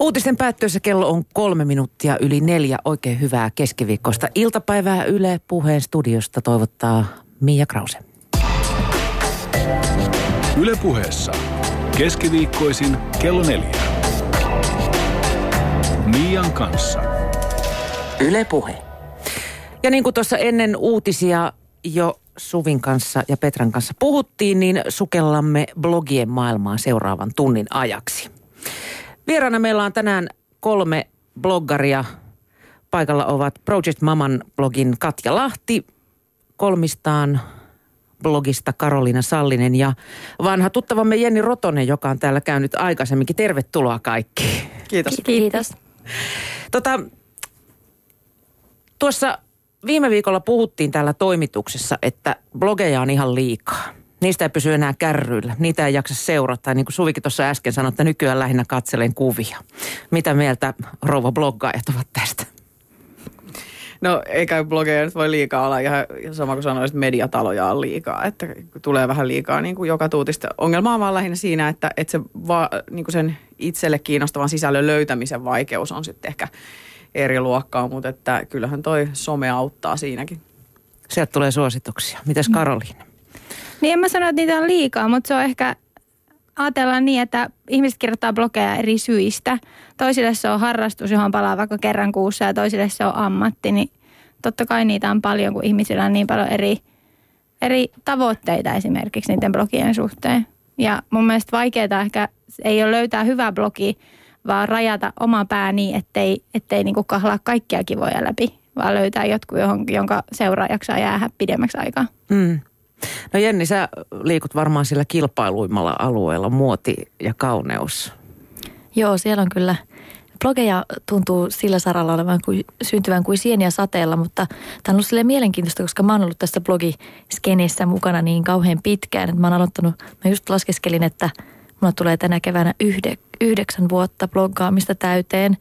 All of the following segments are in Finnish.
Uutisten päättyessä kello on kolme minuuttia yli neljä. Oikein hyvää keskiviikkoista iltapäivää Yle Puheen studiosta toivottaa Mia Krause. Yle Puheessa. Keskiviikkoisin kello neljä. Mian kanssa. Yle Puhe. Ja niin kuin tuossa ennen uutisia jo Suvin kanssa ja Petran kanssa puhuttiin, niin sukellamme blogien maailmaa seuraavan tunnin ajaksi. Vieraana meillä on tänään kolme bloggaria. Paikalla ovat Project Maman blogin Katja Lahti, kolmistaan blogista Karoliina Sallinen ja vanha tuttavamme Jenni Rotonen, joka on täällä käynyt aikaisemminkin. Tervetuloa kaikki. Kiitos. Kiitos. Tota, tuossa viime viikolla puhuttiin täällä toimituksessa, että blogeja on ihan liikaa. Niistä ei pysy enää kärryillä. Niitä ei jaksa seurata. Niin kuin Suvikin tuossa äsken sanoi, että nykyään lähinnä katselen kuvia. Mitä mieltä rouva bloggaajat ovat tästä? No eikä blogeja nyt voi liikaa olla ihan sama kuin sanoisin, että mediataloja on liikaa. Että tulee vähän liikaa niin kuin joka tuutista. Ongelma on vaan lähinnä siinä, että, että se va, niin kuin sen itselle kiinnostavan sisällön löytämisen vaikeus on sitten ehkä eri luokkaa, mutta että kyllähän toi some auttaa siinäkin. Sieltä tulee suosituksia. Mitäs Karoliina? Niin en mä sano, että niitä on liikaa, mutta se on ehkä, ajatellaan niin, että ihmiset kirjoittaa blogeja eri syistä. Toisille se on harrastus, johon palaa vaikka kerran kuussa ja toisille se on ammatti, niin totta kai niitä on paljon, kun ihmisillä on niin paljon eri, eri tavoitteita esimerkiksi niiden blogien suhteen. Ja mun mielestä vaikeaa ehkä ei ole löytää hyvää blogi, vaan rajata oma pää niin, ettei, ettei niinku kahlaa kaikkia kivoja läpi, vaan löytää jotkut, johon, jonka seuraa jaksaa jäädä pidemmäksi aikaa. Mm. No Jenni, sä liikut varmaan sillä kilpailuimmalla alueella, muoti ja kauneus. Joo, siellä on kyllä. Blogeja tuntuu sillä saralla olevan kuin, syntyvän kuin sieniä sateella, mutta tämä on ollut silleen mielenkiintoista, koska mä oon ollut tässä blogiskenissä mukana niin kauhean pitkään, että mä oon aloittanut, mä just laskeskelin, että mulla tulee tänä keväänä yhde, yhdeksän vuotta bloggaamista täyteen.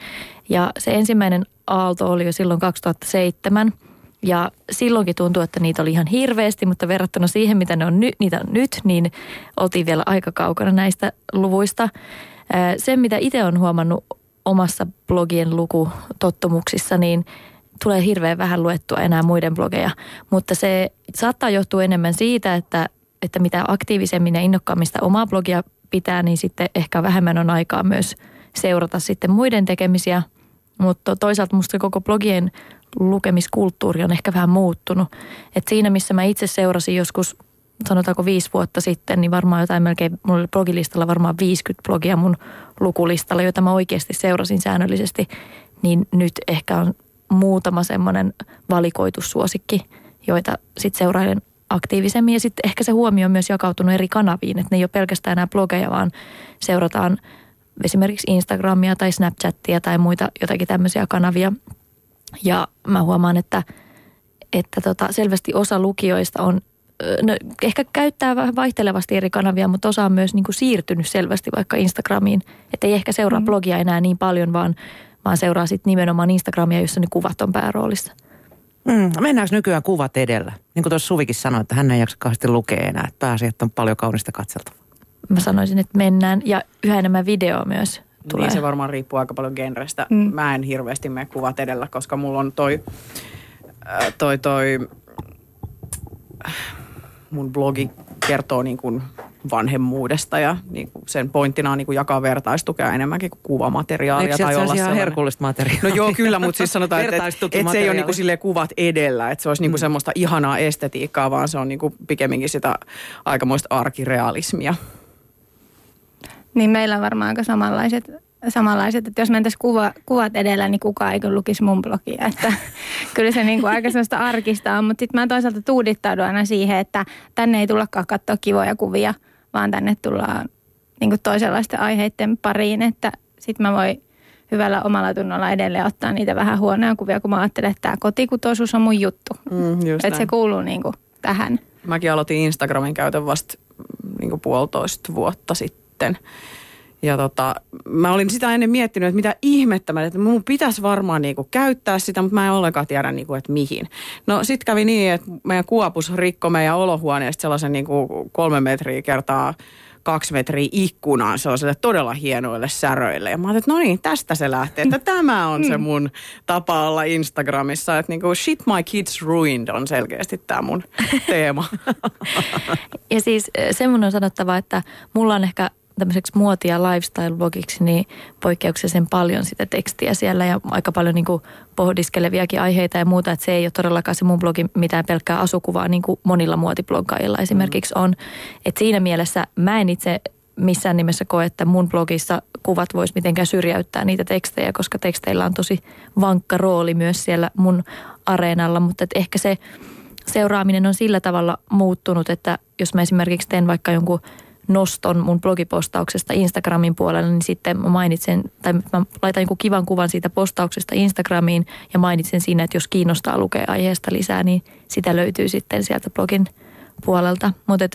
Ja se ensimmäinen aalto oli jo silloin 2007 – ja silloinkin tuntui, että niitä oli ihan hirveästi, mutta verrattuna siihen, mitä ne on ny, niitä on nyt, niin oltiin vielä aika kaukana näistä luvuista. Sen, mitä itse on huomannut omassa blogien lukutottumuksissa, niin tulee hirveän vähän luettua enää muiden blogeja. Mutta se saattaa johtua enemmän siitä, että, että mitä aktiivisemmin ja innokkaammin sitä omaa blogia pitää, niin sitten ehkä vähemmän on aikaa myös seurata sitten muiden tekemisiä. Mutta toisaalta musta koko blogien lukemiskulttuuri on ehkä vähän muuttunut. Et siinä, missä mä itse seurasin joskus, sanotaanko viisi vuotta sitten, niin varmaan jotain melkein, mulla oli blogilistalla varmaan 50 blogia mun lukulistalla, jota mä oikeasti seurasin säännöllisesti, niin nyt ehkä on muutama semmoinen valikoitussuosikki, joita sitten seurailen aktiivisemmin. Ja sitten ehkä se huomio on myös jakautunut eri kanaviin, että ne ei ole pelkästään enää blogeja, vaan seurataan esimerkiksi Instagramia tai Snapchattia tai muita jotakin tämmöisiä kanavia, ja mä huomaan, että, että tota, selvästi osa lukijoista on, no, ehkä käyttää vähän vaihtelevasti eri kanavia, mutta osa on myös niin kuin siirtynyt selvästi vaikka Instagramiin. Että ei ehkä seuraa mm. blogia enää niin paljon, vaan, vaan seuraa sitten nimenomaan Instagramia, jossa ne kuvat on pääroolissa. Mm, mennäänkö nykyään kuvat edellä? Niin kuin tuossa Suvikin sanoi, että hän ei jaksa kauheasti lukea enää. Että pääasiat on paljon kaunista katseltavaa. Mä sanoisin, että mennään. Ja yhä enemmän video myös tulee. Niin se varmaan riippuu aika paljon genrestä. Mm. Mä en hirveästi mene kuvat edellä, koska mulla on toi, äh, toi, toi mun blogi kertoo niin kuin vanhemmuudesta ja niin kuin sen pointtina on niin kuin jakaa vertaistukea enemmänkin kuin kuvamateriaalia. Eikö tai olla ihan herkullista materiaalia? No joo, kyllä, mutta siis sanotaan, että et, et se ei ole niin kuin kuvat edellä, että se olisi niin kuin mm. semmoista ihanaa estetiikkaa, vaan se on niin kuin pikemminkin sitä aikamoista arkirealismia. Niin meillä on varmaan aika samanlaiset, samanlaiset että jos mentäisiin kuva, kuvat edellä, niin kukaan ei kyllä lukisi mun blogia. Että kyllä se niin kuin aika sellaista arkista on, mutta sitten mä toisaalta tuudittaudun aina siihen, että tänne ei tullakaan katsoa kivoja kuvia, vaan tänne tullaan niin kuin toisenlaisten aiheiden pariin, että sitten mä voin hyvällä omalla tunnolla edelleen ottaa niitä vähän huonoja kuvia, kun mä ajattelen, että tämä kotikutoisuus on mun juttu. Mm, että se kuuluu niin kuin tähän. Mäkin aloitin Instagramin käytön vasta niin kuin puolitoista vuotta sitten sitten. Ja tota, mä olin sitä ennen miettinyt, että mitä ihmettä mä, että mun pitäisi varmaan niinku käyttää sitä, mutta mä en ollenkaan tiedä, niinku, että mihin. No sit kävi niin, että meidän kuopus rikko meidän olohuoneesta sellaisen niinku kolme metriä kertaa kaksi metriä ikkunaan sellaiselle todella hienoille säröille. Ja mä ajattelin, että no niin, tästä se lähtee, että tämä on se mun tapa olla Instagramissa. Että niinku shit my kids ruined on selkeästi tämä mun teema. Ja siis eh, se mun on sanottava, että mulla on ehkä tämmöiseksi muoti- ja lifestyle-blogiksi niin poikkeuksellisen paljon sitä tekstiä siellä ja aika paljon niin kuin pohdiskeleviakin aiheita ja muuta. Että se ei ole todellakaan se mun blogi mitään pelkkää asukuvaa niin kuin monilla muotibloggaajilla esimerkiksi on. Että siinä mielessä mä en itse missään nimessä koe, että mun blogissa kuvat vois mitenkään syrjäyttää niitä tekstejä, koska teksteillä on tosi vankka rooli myös siellä mun areenalla, mutta et ehkä se seuraaminen on sillä tavalla muuttunut, että jos mä esimerkiksi teen vaikka jonkun noston mun blogipostauksesta Instagramin puolella, niin sitten mä mainitsen, tai mä laitan jonkun kivan kuvan siitä postauksesta Instagramiin ja mainitsen siinä, että jos kiinnostaa lukea aiheesta lisää, niin sitä löytyy sitten sieltä blogin puolelta. Mutta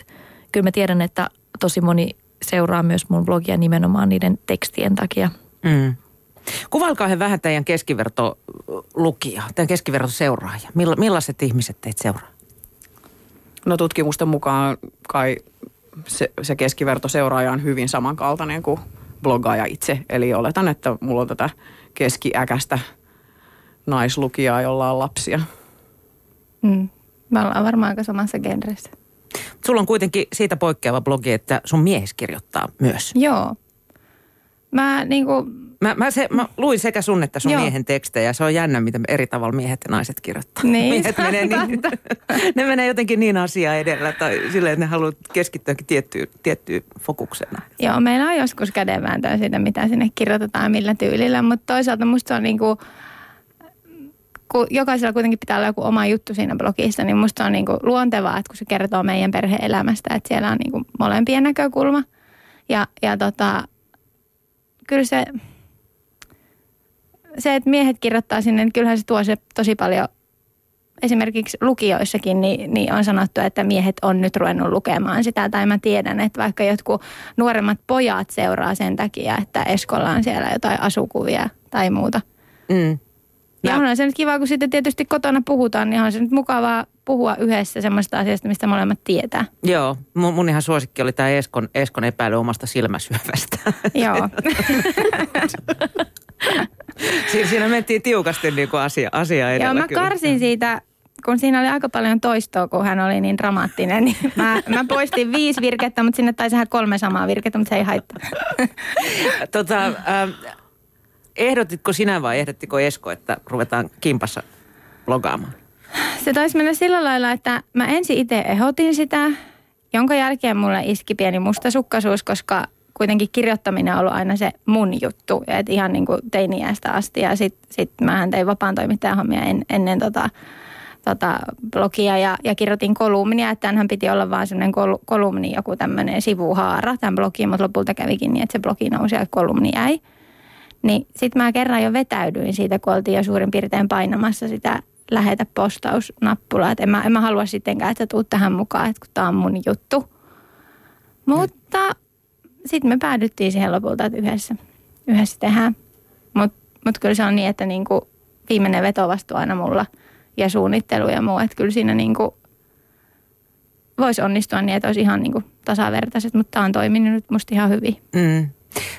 kyllä mä tiedän, että tosi moni seuraa myös mun blogia nimenomaan niiden tekstien takia. Mm. Kuvailkaa he vähän teidän keskivertolukija, teidän keskivertoseuraaja. Milla, millaiset ihmiset teitä seuraa? No tutkimusten mukaan kai se, se keskiverto seuraaja on hyvin samankaltainen kuin bloggaaja itse. Eli oletan, että mulla on tätä keskiäkästä naislukijaa, jolla on lapsia. Mm. Me ollaan varmaan aika samassa genressä. Sulla on kuitenkin siitä poikkeava blogi, että sun mies kirjoittaa myös. Joo. Mä niinku, Mä, mä, se, mä luin sekä sun että sun Joo. miehen tekstejä. Se on jännä, miten eri tavalla miehet ja naiset kirjoittaa. Niin, miehet menee, niin, ne menee jotenkin niin asiaa edellä tai silleen, että ne haluaa keskittyäkin tiettyyn, tiettyyn fokukseen. joo, meillä on joskus kädenvääntöä siitä, mitä sinne kirjoitetaan ja millä tyylillä, mutta toisaalta musta se on niinku, kun jokaisella kuitenkin pitää olla joku oma juttu siinä blogissa, niin musta on niinku luontevaa, että kun se kertoo meidän perhe-elämästä, että siellä on niinku molempien näkökulma. Ja, ja tota, kyllä se, se, että miehet kirjoittaa sinne, niin kyllähän se tuo se tosi paljon esimerkiksi lukioissakin niin, niin on sanottu, että miehet on nyt ruvennut lukemaan sitä. Tai mä tiedän, että vaikka jotkut nuoremmat pojat seuraa sen takia, että Eskolla on siellä jotain asukuvia tai muuta. Mm. Ja Mä- onhan se nyt kiva, kun sitten tietysti kotona puhutaan, niin on se nyt mukavaa puhua yhdessä semmoista asiasta, mistä molemmat tietää. Joo, mun, mun ihan suosikki oli tämä Eskon, Eskon epäily omasta silmäsyövästä. Joo. Siinä, siinä mentiin tiukasti niin kuin asia, asia edellä. Joo, mä kyllä. karsin siitä, kun siinä oli aika paljon toistoa, kun hän oli niin dramaattinen, niin mä, mä poistin viisi virkettä, mutta sinne taisi ihan kolme samaa virkettä, mutta se ei haittaa. Tota, äh, ehdotitko sinä vai ehdottiko Esko, että ruvetaan kimpassa blogaamaan? Se taisi mennä sillä lailla, että mä ensin itse ehdotin sitä, jonka jälkeen mulle iski pieni mustasukkaisuus, koska kuitenkin kirjoittaminen on ollut aina se mun juttu. Ja et ihan niin kuin teiniästä asti. Ja sit, sit mähän tein vapaan toimittajan hommia en, ennen tota, tota blogia ja, ja kirjoitin kolumnia. Että tämänhän piti olla vaan semmoinen kol, kolumni, joku tämmöinen sivuhaara tämän blogiin, mutta lopulta kävikin niin, että se blogi nousi ja kolumni jäi. Niin sitten mä kerran jo vetäydyin siitä, kun oltiin jo suurin piirtein painamassa sitä lähetä postausnappulaa. Että en mä, en mä halua sittenkään, että tuut tähän mukaan, että kun tää on mun juttu. Mutta sitten me päädyttiin siihen lopulta, että yhdessä, yhdessä tehdään. Mutta mut kyllä se on niin, että niinku viimeinen vetovastuu aina mulla ja suunnittelu ja muu. Että kyllä siinä niinku voisi onnistua niin, että olisi ihan niinku tasavertaiset, mutta tämä on toiminut nyt musta ihan hyvin. Mm.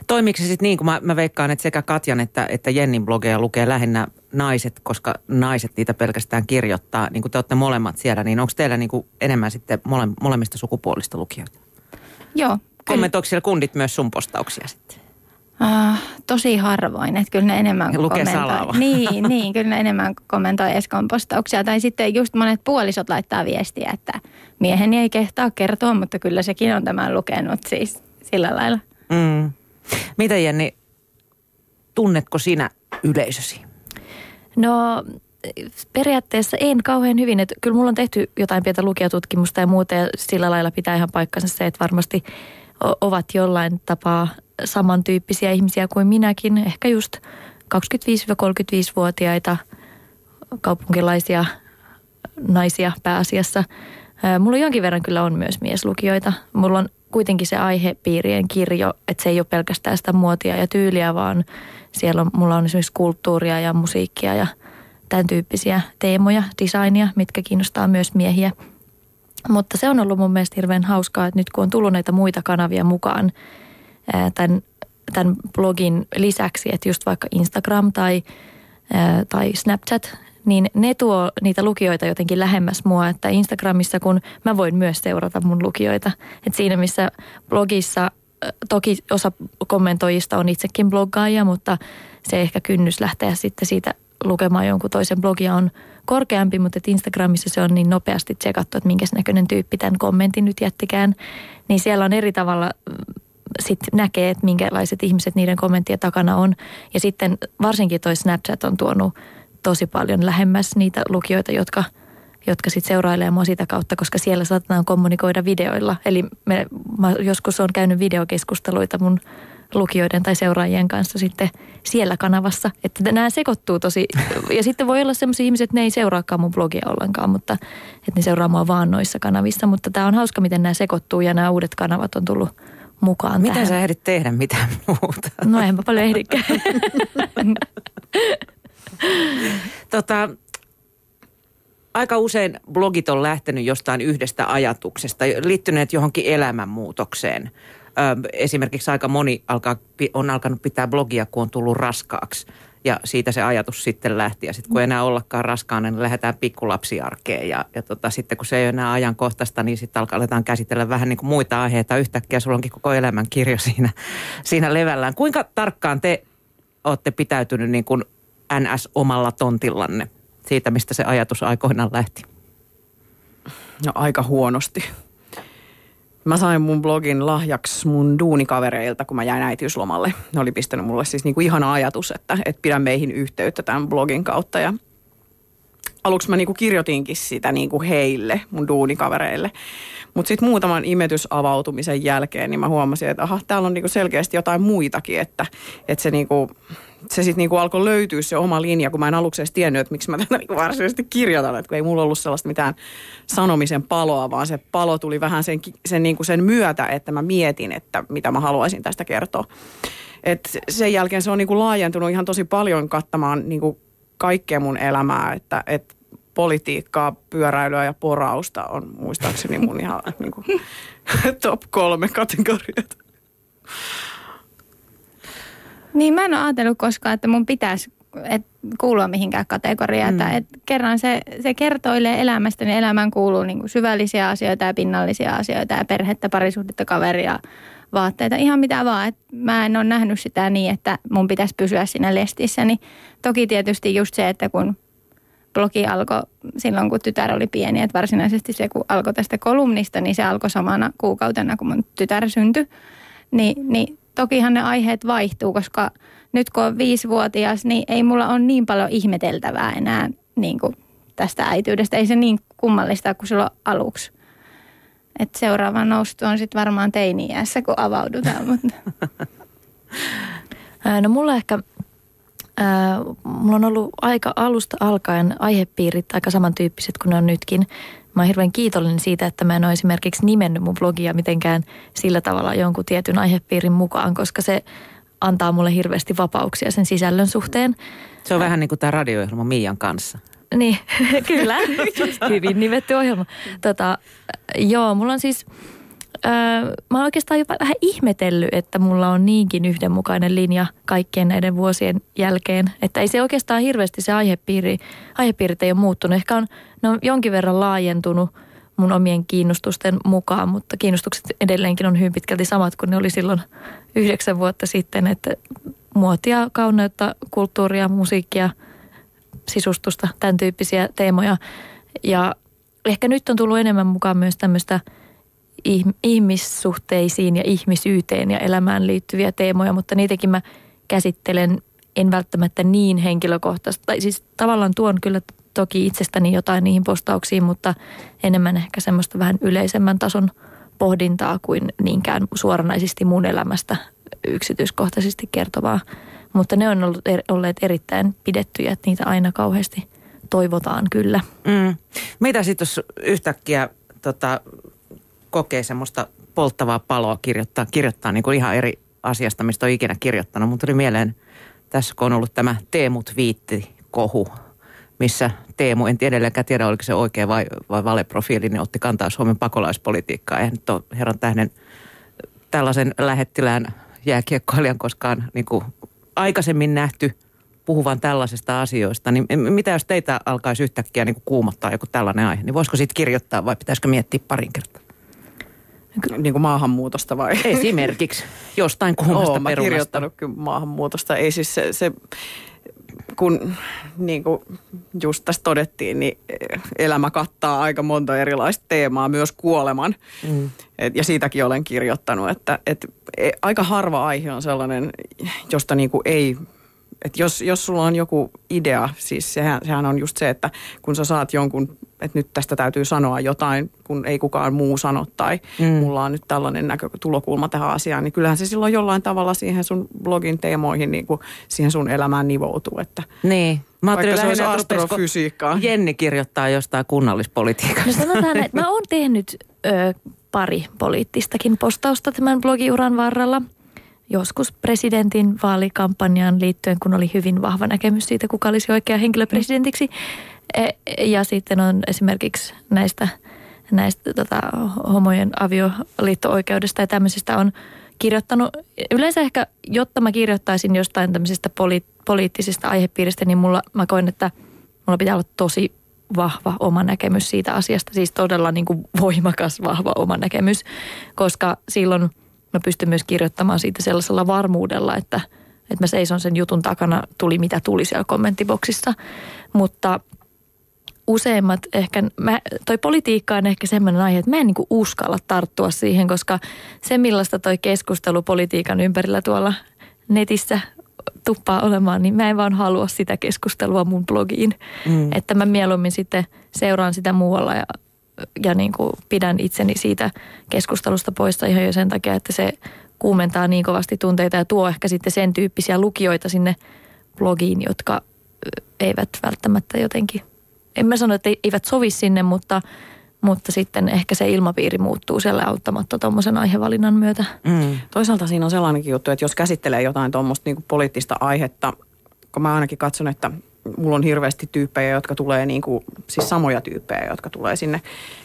Toimiko se sitten niin kuin mä, mä veikkaan, että sekä Katjan että, että Jennin blogeja lukee lähinnä naiset, koska naiset niitä pelkästään kirjoittaa. Niin kuin te olette molemmat siellä, niin onko teillä niin kuin enemmän sitten mole, molemmista sukupuolista lukijoita? Joo. Kommentoiko siellä kundit myös sun postauksia sitten? äh, tosi harvoin, että kyllä ne enemmän kommentoi. Niin, niin, kyllä ne enemmän kommentoi Eskon postauksia. Tai sitten just monet puolisot laittaa viestiä, että mieheni ei kehtaa kertoa, mutta kyllä sekin on tämän lukenut siis sillä lailla. Mm. Mitä Jenni, tunnetko sinä yleisösi? No periaatteessa en kauhean hyvin. Että kyllä mulla on tehty jotain pientä lukijatutkimusta ja muuta ja sillä lailla pitää ihan paikkansa se, että varmasti ovat jollain tapaa samantyyppisiä ihmisiä kuin minäkin. Ehkä just 25-35-vuotiaita kaupunkilaisia naisia pääasiassa. Ää, Mulla jonkin verran kyllä on myös mieslukijoita. Mulla on kuitenkin se aihepiirien kirjo, että se ei ole pelkästään sitä muotia ja tyyliä, vaan siellä on, mulla on esimerkiksi kulttuuria ja musiikkia ja tämän tyyppisiä teemoja, designia, mitkä kiinnostaa myös miehiä. Mutta se on ollut mun mielestä hirveän hauskaa, että nyt kun on tullut näitä muita kanavia mukaan tämän, tämän blogin lisäksi, että just vaikka Instagram tai, tai Snapchat, niin ne tuo niitä lukijoita jotenkin lähemmäs mua, että Instagramissa kun mä voin myös seurata mun lukijoita. Että siinä missä blogissa toki osa kommentoijista on itsekin bloggaaja, mutta se ehkä kynnys lähteä sitten siitä lukemaan jonkun toisen blogia on korkeampi, mutta Instagramissa se on niin nopeasti tsekattu, että minkä näköinen tyyppi tämän kommentin nyt jättikään. Niin siellä on eri tavalla mm, sitten näkee, että minkälaiset ihmiset niiden kommenttien takana on. Ja sitten varsinkin toi Snapchat on tuonut tosi paljon lähemmäs niitä lukijoita, jotka, jotka sitten seurailee mua sitä kautta, koska siellä saatetaan kommunikoida videoilla. Eli me, mä joskus on käynyt videokeskusteluita mun lukijoiden tai seuraajien kanssa sitten siellä kanavassa. Että nämä sekoittuu tosi, ja sitten voi olla sellaisia ihmisiä, että ne ei seuraakaan mun blogia ollenkaan, mutta että ne seuraa mua vaan noissa kanavissa. Mutta tämä on hauska, miten nämä sekoittuu ja nämä uudet kanavat on tullut mukaan Miten tähän. sä ehdit tehdä mitään muuta? No enpä paljon ehdikään. tota, aika usein blogit on lähtenyt jostain yhdestä ajatuksesta, liittyneet johonkin elämänmuutokseen. Esimerkiksi aika moni alkaa, on alkanut pitää blogia, kun on tullut raskaaksi. Ja siitä se ajatus sitten lähti. Ja sitten kun ei enää ollakaan raskaana, niin lähdetään pikkulapsiarkeen. Ja, ja tota, sitten kun se ei ole enää ajankohtaista, niin sitten aletaan käsitellä vähän niin kuin muita aiheita. Yhtäkkiä sulla onkin koko elämän kirjo siinä, siinä levällään. Kuinka tarkkaan te olette pitäytynyt niin kuin NS omalla tontillanne siitä, mistä se ajatus aikoinaan lähti? No aika huonosti. Mä sain mun blogin lahjaksi mun duunikavereilta, kun mä jäin äitiyslomalle. Ne oli pistänyt mulle siis niinku ihana ajatus, että, että pidä meihin yhteyttä tämän blogin kautta. Ja aluksi mä niinku kirjoitinkin sitä niinku heille, mun duunikavereille. Mutta sitten muutaman imetysavautumisen jälkeen, niin mä huomasin, että aha, täällä on niinku selkeästi jotain muitakin, että, että se niinku se sitten niinku alkoi löytyä se oma linja, kun mä en aluksi edes tiennyt, että miksi mä tätä niinku varsinaisesti kirjoitan. Että kun ei mulla ollut sellaista mitään sanomisen paloa, vaan se palo tuli vähän sen, sen, niinku sen myötä, että mä mietin, että mitä mä haluaisin tästä kertoa. Et sen jälkeen se on niinku laajentunut ihan tosi paljon kattamaan niinku kaikkea mun elämää, että et politiikkaa, pyöräilyä ja porausta on muistaakseni mun ihan niinku top kolme kategoriat. Niin mä en ole ajatellut koskaan, että mun pitäisi et kuulua mihinkään kategoriaan. Mm. Et kerran se, se kertoilee elämästä, niin elämään kuuluu niin kuin syvällisiä asioita ja pinnallisia asioita ja perhettä, parisuhdetta, kaveria, vaatteita, ihan mitä vaan. Et mä en ole nähnyt sitä niin, että mun pitäisi pysyä siinä lestissä. Niin toki tietysti just se, että kun blogi alkoi silloin, kun tytär oli pieni, että varsinaisesti se, kun alkoi tästä kolumnista, niin se alkoi samana kuukautena, kun mun tytär syntyi. Ni, niin tokihan ne aiheet vaihtuu, koska nyt kun on viisivuotias, niin ei mulla ole niin paljon ihmeteltävää enää niin kuin tästä äityydestä. Ei se niin kummallista kuin silloin aluksi. Et seuraava noustu on sitten varmaan teini-iässä, kun avaudutaan. Mutta. No mulla ehkä, äh, mulla on ollut aika alusta alkaen aihepiirit aika samantyyppiset kuin ne on nytkin. Mä oon hirveän kiitollinen siitä, että mä en ole esimerkiksi nimennyt mun blogia mitenkään sillä tavalla jonkun tietyn aihepiirin mukaan, koska se antaa mulle hirveästi vapauksia sen sisällön suhteen. Se on vähän niin kuin tämä radio Miian kanssa. Niin, kyllä. Hyvin nimetty ohjelma. Tota, joo, mulla on siis, mä oon oikeastaan jopa vähän ihmetellyt, että mulla on niinkin yhdenmukainen linja kaikkien näiden vuosien jälkeen. Että ei se oikeastaan hirveästi se aihepiiri, aihepiirit ei ole muuttunut. Ehkä on, ne on jonkin verran laajentunut mun omien kiinnostusten mukaan, mutta kiinnostukset edelleenkin on hyvin pitkälti samat kuin ne oli silloin yhdeksän vuotta sitten, että muotia, kauneutta, kulttuuria, musiikkia, sisustusta, tämän tyyppisiä teemoja. Ja ehkä nyt on tullut enemmän mukaan myös tämmöistä ihmissuhteisiin ja ihmisyyteen ja elämään liittyviä teemoja, mutta niitäkin mä käsittelen en välttämättä niin henkilökohtaisesti. Tai siis tavallaan tuon kyllä toki itsestäni jotain niihin postauksiin, mutta enemmän ehkä semmoista vähän yleisemmän tason pohdintaa kuin niinkään suoranaisesti mun elämästä yksityiskohtaisesti kertovaa. Mutta ne on ollut, er, olleet erittäin pidettyjä, että niitä aina kauheasti toivotaan kyllä. Mm. Mitä sitten jos yhtäkkiä tota, kokee semmoista polttavaa paloa kirjoittaa, kirjoittaa niin kuin ihan eri asiasta, mistä on ikinä kirjoittanut. Mutta tuli mieleen tässä, kun on ollut tämä Teemut viitti kohu missä Teemu, en edelleenkään tiedä oliko se oikea vai, vai valeprofiili, niin otti kantaa Suomen pakolaispolitiikkaa. Eihän nyt ole herran tähden tällaisen lähettilään jääkiekkoilijan koskaan niin kuin aikaisemmin nähty puhuvan tällaisista asioista. Niin mitä jos teitä alkaisi yhtäkkiä niin kuumottaa joku tällainen aihe, niin voisiko siitä kirjoittaa vai pitäisikö miettiä parin kertaa? Niin kuin maahanmuutosta vai? Esimerkiksi jostain kuumasta Oo, mä perunasta. kirjoittanut kyllä maahanmuutosta. Ei siis se, se kun niin kuin just tässä todettiin, niin elämä kattaa aika monta erilaista teemaa, myös kuoleman. Mm. Et, ja siitäkin olen kirjoittanut, että et, e, aika harva aihe on sellainen, josta niin kuin ei että jos, jos sulla on joku idea, siis sehän, sehän on just se, että kun sä saat jonkun, että nyt tästä täytyy sanoa jotain, kun ei kukaan muu sano tai mm. mulla on nyt tällainen näkö, tulokulma tähän asiaan, niin kyllähän se silloin jollain tavalla siihen sun blogin teemoihin, niin kuin siihen sun elämään nivoutuu. Että Niin. Mä Vaikka se olisi astrofysiikkaa. Jenni kirjoittaa jostain kunnallispolitiikasta. No sanotaan, että mä oon tehnyt ö, pari poliittistakin postausta tämän blogiuran varrella. Joskus presidentin vaalikampanjaan liittyen, kun oli hyvin vahva näkemys siitä, kuka olisi oikea henkilö presidentiksi. E, ja sitten on esimerkiksi näistä, näistä tota, homojen avioliitto-oikeudesta ja tämmöisistä on kirjoittanut. Yleensä ehkä, jotta mä kirjoittaisin jostain tämmöisestä poli, poliittisista aihepiiristä, niin mulla, mä koen, että mulla pitää olla tosi vahva oma näkemys siitä asiasta. Siis todella niin kuin voimakas, vahva oma näkemys, koska silloin mä pystyn myös kirjoittamaan siitä sellaisella varmuudella, että, että mä seison sen jutun takana, tuli mitä tuli siellä kommenttiboksissa. Mutta useimmat ehkä, mä, toi politiikka on ehkä semmoinen aihe, että mä en niinku uskalla tarttua siihen, koska se millaista toi keskustelu politiikan ympärillä tuolla netissä tuppaa olemaan, niin mä en vaan halua sitä keskustelua mun blogiin. Mm. Että mä mieluummin sitten seuraan sitä muualla ja, ja niin kuin pidän itseni siitä keskustelusta poista ihan jo sen takia, että se kuumentaa niin kovasti tunteita ja tuo ehkä sitten sen tyyppisiä lukijoita sinne blogiin, jotka eivät välttämättä jotenkin, en mä sano, että eivät sovi sinne, mutta, mutta sitten ehkä se ilmapiiri muuttuu siellä auttamatta tuommoisen aihevalinnan myötä. Mm. Toisaalta siinä on sellainenkin juttu, että jos käsittelee jotain tuommoista niin poliittista aihetta, kun mä ainakin katson, että mulla on hirveästi tyyppejä, jotka tulee niin kuin, siis samoja tyyppejä, jotka tulee sinne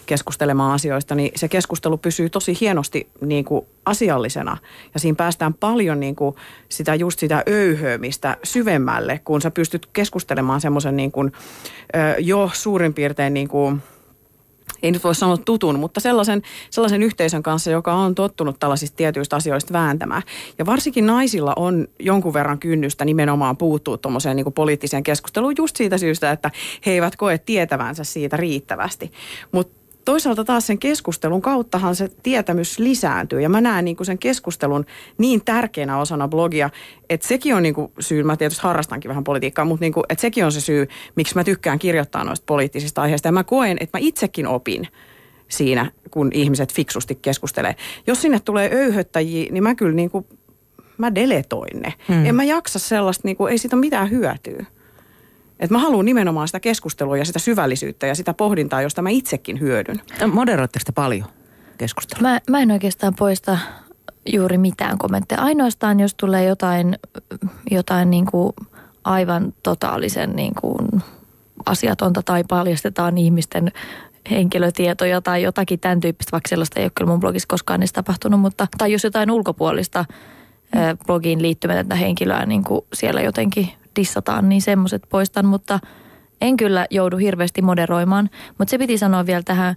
keskustelemaan asioista, niin se keskustelu pysyy tosi hienosti niin kuin asiallisena. Ja siinä päästään paljon niin kuin sitä, just sitä öyhöömistä syvemmälle, kun sä pystyt keskustelemaan semmoisen niin kuin, jo suurin piirtein niin kuin, ei nyt voi sanoa tutun, mutta sellaisen, sellaisen yhteisön kanssa, joka on tottunut tällaisista tietyistä asioista vääntämään. Ja varsinkin naisilla on jonkun verran kynnystä nimenomaan puuttua tuommoiseen niin poliittiseen keskusteluun just siitä syystä, että he eivät koe tietävänsä siitä riittävästi. Mutta toisaalta taas sen keskustelun kauttahan se tietämys lisääntyy. Ja mä näen niin kuin sen keskustelun niin tärkeänä osana blogia, että sekin on niin kuin syy, mä tietysti harrastankin vähän politiikkaa, mutta niin kuin, että sekin on se syy, miksi mä tykkään kirjoittaa noista poliittisista aiheista. Ja mä koen, että mä itsekin opin siinä, kun ihmiset fiksusti keskustelee. Jos sinne tulee öyhöttäjiä, niin mä kyllä niin kuin, mä deletoin ne. Hmm. En mä jaksa sellaista, niin kuin, ei siitä ole mitään hyötyä. Et mä haluan nimenomaan sitä keskustelua ja sitä syvällisyyttä ja sitä pohdintaa, josta mä itsekin hyödyn. Moderoitteko te paljon keskustelua? Mä, mä en oikeastaan poista juuri mitään kommentteja. Ainoastaan jos tulee jotain, jotain niin kuin aivan totaalisen niin kuin asiatonta tai paljastetaan ihmisten henkilötietoja tai jotakin tämän tyyppistä, vaikka sellaista ei ole kyllä mun blogissa koskaan edes tapahtunut, mutta tai jos jotain ulkopuolista mm. blogiin liittymätöntä henkilöä niin kuin siellä jotenkin dissataan, niin semmoiset poistan, mutta en kyllä joudu hirveästi moderoimaan. Mutta se piti sanoa vielä tähän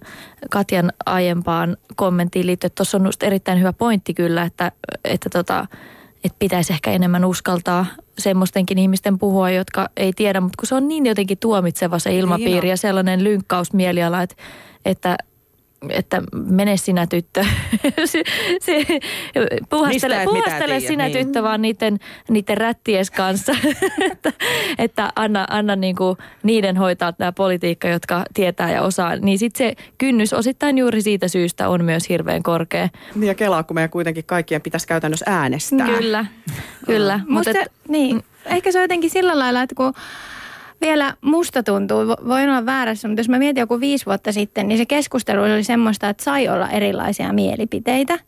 Katjan aiempaan kommenttiin liittyen, että tuossa on just erittäin hyvä pointti kyllä, että, että, tota, että pitäisi ehkä enemmän uskaltaa semmoistenkin ihmisten puhua, jotka ei tiedä, mutta kun se on niin jotenkin tuomitseva se ilmapiiri Niin ja sellainen lynkkausmieliala, että, että että mene sinä tyttö. se, se, puhastele puhastele sinä niin. tyttö vaan niiden, niiden rätties kanssa. että, että anna, anna niinku niiden hoitaa tämä politiikka, jotka tietää ja osaa. Niin sitten se kynnys osittain juuri siitä syystä on myös hirveän korkea. Niin ja kelaa, kun meidän kuitenkin kaikkien pitäisi käytännössä äänestää. Kyllä, kyllä. Mutta et- niin, ehkä se on jotenkin sillä lailla, että kun vielä musta tuntuu, vo- voin olla väärässä, mutta jos mä mietin joku viisi vuotta sitten, niin se keskustelu oli semmoista, että sai olla erilaisia mielipiteitä.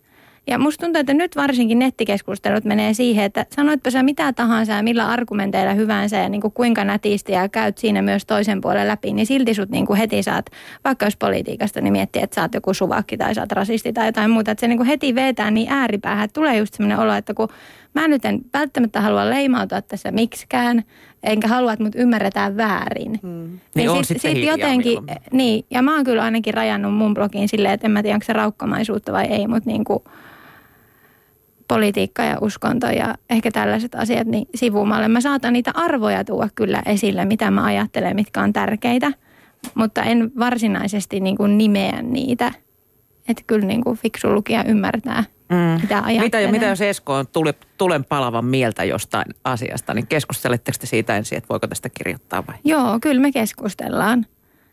Ja musta tuntuu, että nyt varsinkin nettikeskustelut menee siihen, että sanoitpa sä mitä tahansa ja millä argumenteilla hyvänsä ja niin kuin kuinka nätisti ja käyt siinä myös toisen puolen läpi, niin silti sut niin kuin heti saat, vaikka jos politiikasta, niin miettii, että sä oot joku suvakki tai sä oot rasisti tai jotain muuta. Että se niin kuin heti vetää niin ääripäähän, että tulee just sellainen olo, että kun mä nyt en välttämättä halua leimautua tässä miksikään, enkä halua, että mut ymmärretään väärin. Niin on sit, sitten sit jotenkin, milloin. niin, ja mä oon kyllä ainakin rajannut mun blogiin silleen, että en mä tiedä, onko se raukkamaisuutta vai ei, mutta niin kuin politiikka ja uskonto ja ehkä tällaiset asiat niin sivumalle. Mä saatan niitä arvoja tuoda kyllä esille, mitä mä ajattelen, mitkä on tärkeitä, mutta en varsinaisesti niin kuin nimeä niitä. Että kyllä niin kuin fiksu lukija ymmärtää, Mm. mitä. Mitä, mitä jos Esko on tuli, tulen palavan mieltä jostain asiasta, niin keskusteletteko te siitä ensin, että voiko tästä kirjoittaa vai? Joo, kyllä me keskustellaan.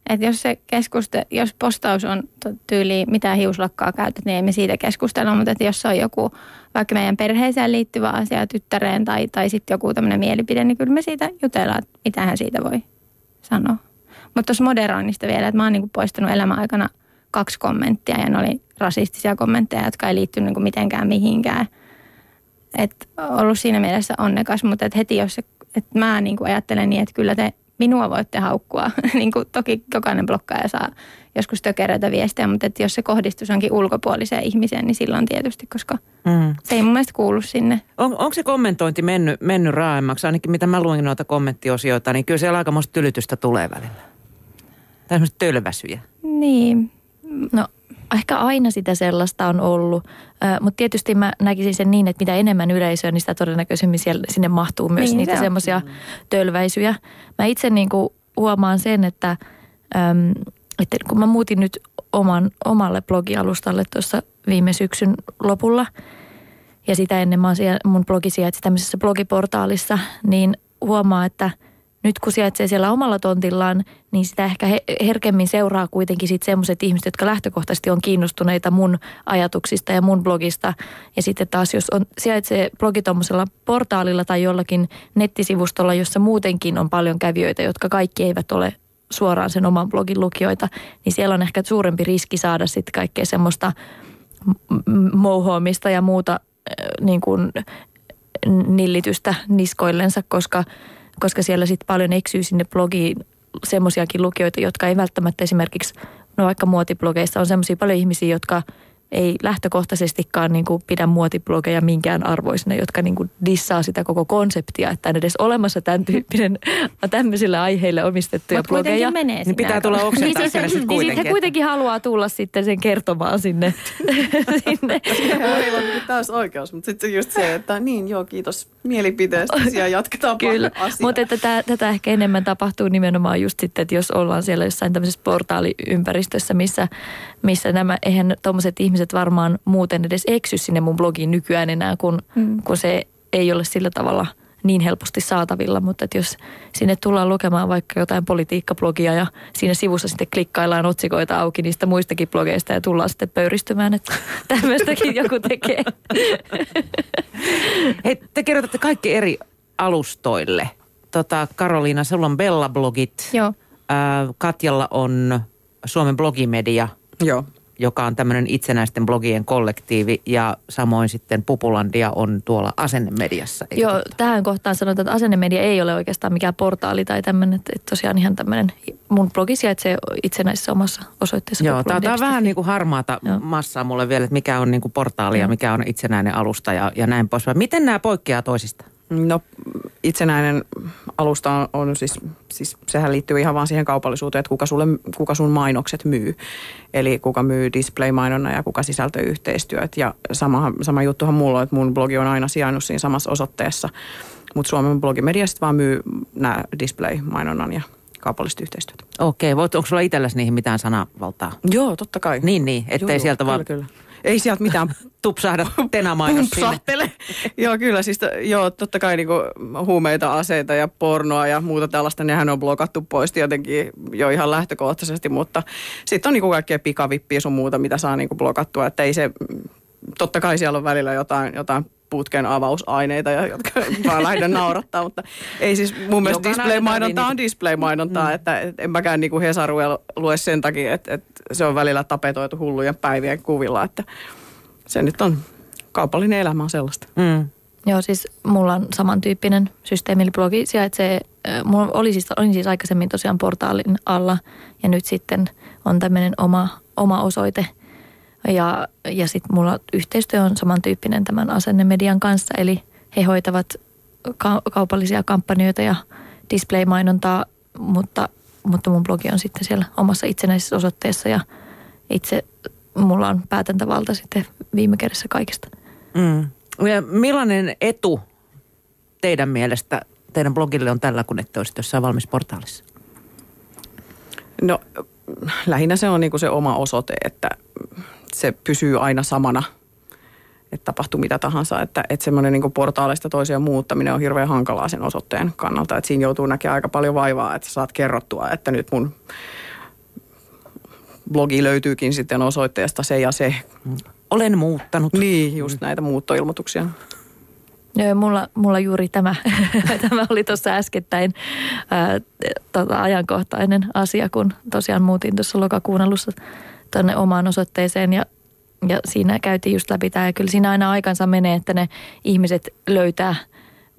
Et jos, se keskuste, jos postaus on tyyli mitä hiuslakkaa käytät, niin ei me siitä keskustella. Mutta et jos se on joku vaikka meidän perheeseen liittyvä asia tyttäreen tai, tai sitten joku tämmöinen mielipide, niin kyllä me siitä jutellaan, että mitä hän siitä voi sanoa. Mutta tuossa moderoinnista vielä, että mä oon niinku poistanut elämän aikana kaksi kommenttia ja ne oli rasistisia kommentteja, jotka ei liittynyt niinku mitenkään mihinkään. Et ollut siinä mielessä onnekas, mutta et heti jos se, et mä niinku ajattelen niin, että kyllä te minua voitte haukkua. niin kuin toki jokainen blokkaaja saa joskus tökeröitä viestejä, mutta et jos se kohdistus onkin ulkopuoliseen ihmiseen, niin silloin tietysti, koska Mm. se ei mun mielestä kuulu sinne. On, onko se kommentointi mennyt, mennyt raaemmaksi? Ainakin mitä mä luin noita kommenttiosioita, niin kyllä siellä aikamoista tylytystä tulee välillä. Tai semmoista tölväsyjä. Niin, No ehkä aina sitä sellaista on ollut, mutta tietysti mä näkisin sen niin, että mitä enemmän yleisöä, niin sitä todennäköisemmin siellä, sinne mahtuu myös Niin, niitä se semmoisia tölväisyjä. Mä itse niin kuin huomaan sen, että, äm, että kun mä muutin nyt oman, omalle blogialustalle tuossa viime syksyn lopulla, ja sitä ennen mä oon siellä, mun blogi sijaitsi tämmöisessä blogiportaalissa, niin huomaa, että nyt kun sijaitsee siellä omalla tontillaan, niin sitä ehkä he, herkemmin seuraa kuitenkin sitten semmoiset ihmiset, jotka lähtökohtaisesti on kiinnostuneita mun ajatuksista ja mun blogista. Ja sitten taas, jos on, sijaitsee blogi tuommoisella portaalilla tai jollakin nettisivustolla, jossa muutenkin on paljon kävijöitä, jotka kaikki eivät ole suoraan sen oman blogin lukijoita, niin siellä on ehkä suurempi riski saada sitten kaikkea semmoista mouhoamista ja muuta äh, niin kuin nillitystä niskoillensa, koska, koska siellä sitten paljon eksyy sinne blogiin semmoisiakin lukijoita, jotka ei välttämättä esimerkiksi, no vaikka muotiblogeissa on semmoisia paljon ihmisiä, jotka ei lähtökohtaisestikaan niin kuin pidä muotiblogeja minkään arvoisina, jotka niin kuin dissaa sitä koko konseptia, että on edes olemassa tämän tyyppinen tämmöisille aiheille omistettuja mutta kuitenkin blogeja. menee Niin pitää tulla oksentaa Niin siis, sinne sitten niin kuitenkin. siis he kuitenkin haluaa tulla sitten sen kertomaan sinne. sinne. Heillä on täys oikeus, mutta sitten just se, että niin joo, kiitos mielipiteestä ja jatketaan Kyllä, mutta että tätä, tätä ehkä enemmän tapahtuu nimenomaan just sitten, että jos ollaan siellä jossain tämmöisessä portaaliympäristössä, missä, missä nämä, eihän tuommoiset ihmiset varmaan muuten edes eksy sinne mun blogiin nykyään enää, kun, mm. kun se ei ole sillä tavalla niin helposti saatavilla, mutta että jos sinne tullaan lukemaan vaikka jotain politiikkablogia ja siinä sivussa sitten klikkaillaan otsikoita auki niistä muistakin blogeista ja tullaan sitten pöyristymään, että tämmöistäkin joku tekee. Hei, te kirjoitatte kaikki eri alustoille. Tota, Karoliina, sulla on Bella-blogit. Joo. Katjalla on Suomen blogimedia, Joo. Joka on tämmöinen itsenäisten blogien kollektiivi. Ja samoin sitten Pupulandia on tuolla asennemediassa. Joo, totta? tähän kohtaan sanotaan, että asennemedia ei ole oikeastaan mikään portaali tai tämmöinen, että että tosiaan ihan tämmöinen, mun blogi sijaitsee itsenäisessä omassa osoitteessa. Joo, tämä on vähän niin kuin harmaata Joo. massaa mulle vielä, että mikä on niin kuin portaali ja mikä on itsenäinen alusta ja, ja näin poispäin. Miten nämä poikkeaa toisista? No itsenäinen alusta on, on siis, siis, sehän liittyy ihan vaan siihen kaupallisuuteen, että kuka, sulle, kuka sun mainokset myy. Eli kuka myy display-mainonnan ja kuka sisältöyhteistyöt. Ja sama, sama juttuhan mulla on, että mun blogi on aina sijainnut siinä samassa osoitteessa. Mutta Suomen blogimedia sitten vaan myy nämä display-mainonnan ja kaupalliset yhteistyöt. Okei, voit, onko sulla itselläsi niihin mitään sanavaltaa? Joo, totta kai. Niin, niin, ettei Joo, sieltä kyllä, vaan Kyllä. Ei sieltä mitään tupsahda tenamainos sinne. joo, kyllä siis to- joo, totta kai niinku huumeita, aseita ja pornoa ja muuta tällaista, nehän on blokattu pois tietenkin jo ihan lähtökohtaisesti, mutta sitten on niinku kaikkea pikavippiä sun muuta, mitä saa niinku blokattua, että ei se, totta kai siellä on välillä jotain, jotain putken avausaineita, ja, jotka vaan lähden naurattaa, mutta ei siis mun mielestä display-mainonta tarvii on display-mainontaa, mm. että et, en mäkään niinku Hesaruja lue sen takia, että, että se on välillä tapetoitu hullujen päivien kuvilla, että se nyt on kaupallinen elämä on sellaista. Mm. Joo, siis mulla on samantyyppinen systeemi, eli blogi sijaitsee, mulla oli siis, olin siis aikaisemmin tosiaan portaalin alla ja nyt sitten on tämmöinen oma, oma osoite. Ja, ja sitten mulla yhteistyö on samantyyppinen tämän asennemedian kanssa, eli he hoitavat ka- kaupallisia kampanjoita ja display-mainontaa, mutta, mutta mun blogi on sitten siellä omassa itsenäisessä osoitteessa ja itse mulla on päätäntävalta sitten viime kädessä kaikesta. Mm. Ja millainen etu teidän mielestä teidän blogille on tällä, kun ette olisi jossain valmis portaalissa? No lähinnä se on niinku se oma osoite, että se pysyy aina samana, että tapahtuu mitä tahansa. Että, että semmoinen niinku portaalista toiseen muuttaminen on hirveän hankalaa sen osoitteen kannalta. Että siinä joutuu näkemään aika paljon vaivaa, että saat kerrottua, että nyt mun blogi löytyykin sitten osoitteesta se ja se. Olen muuttanut. Niin, just näitä muuttoilmoituksia. Mulla, mulla juuri tämä, tämä oli tuossa äskettäin ää, tota, ajankohtainen asia, kun tosiaan muutin tuossa lokakuun alussa tuonne omaan osoitteeseen ja, ja siinä käytiin just läpi tämä. Ja kyllä siinä aina aikansa menee, että ne ihmiset löytää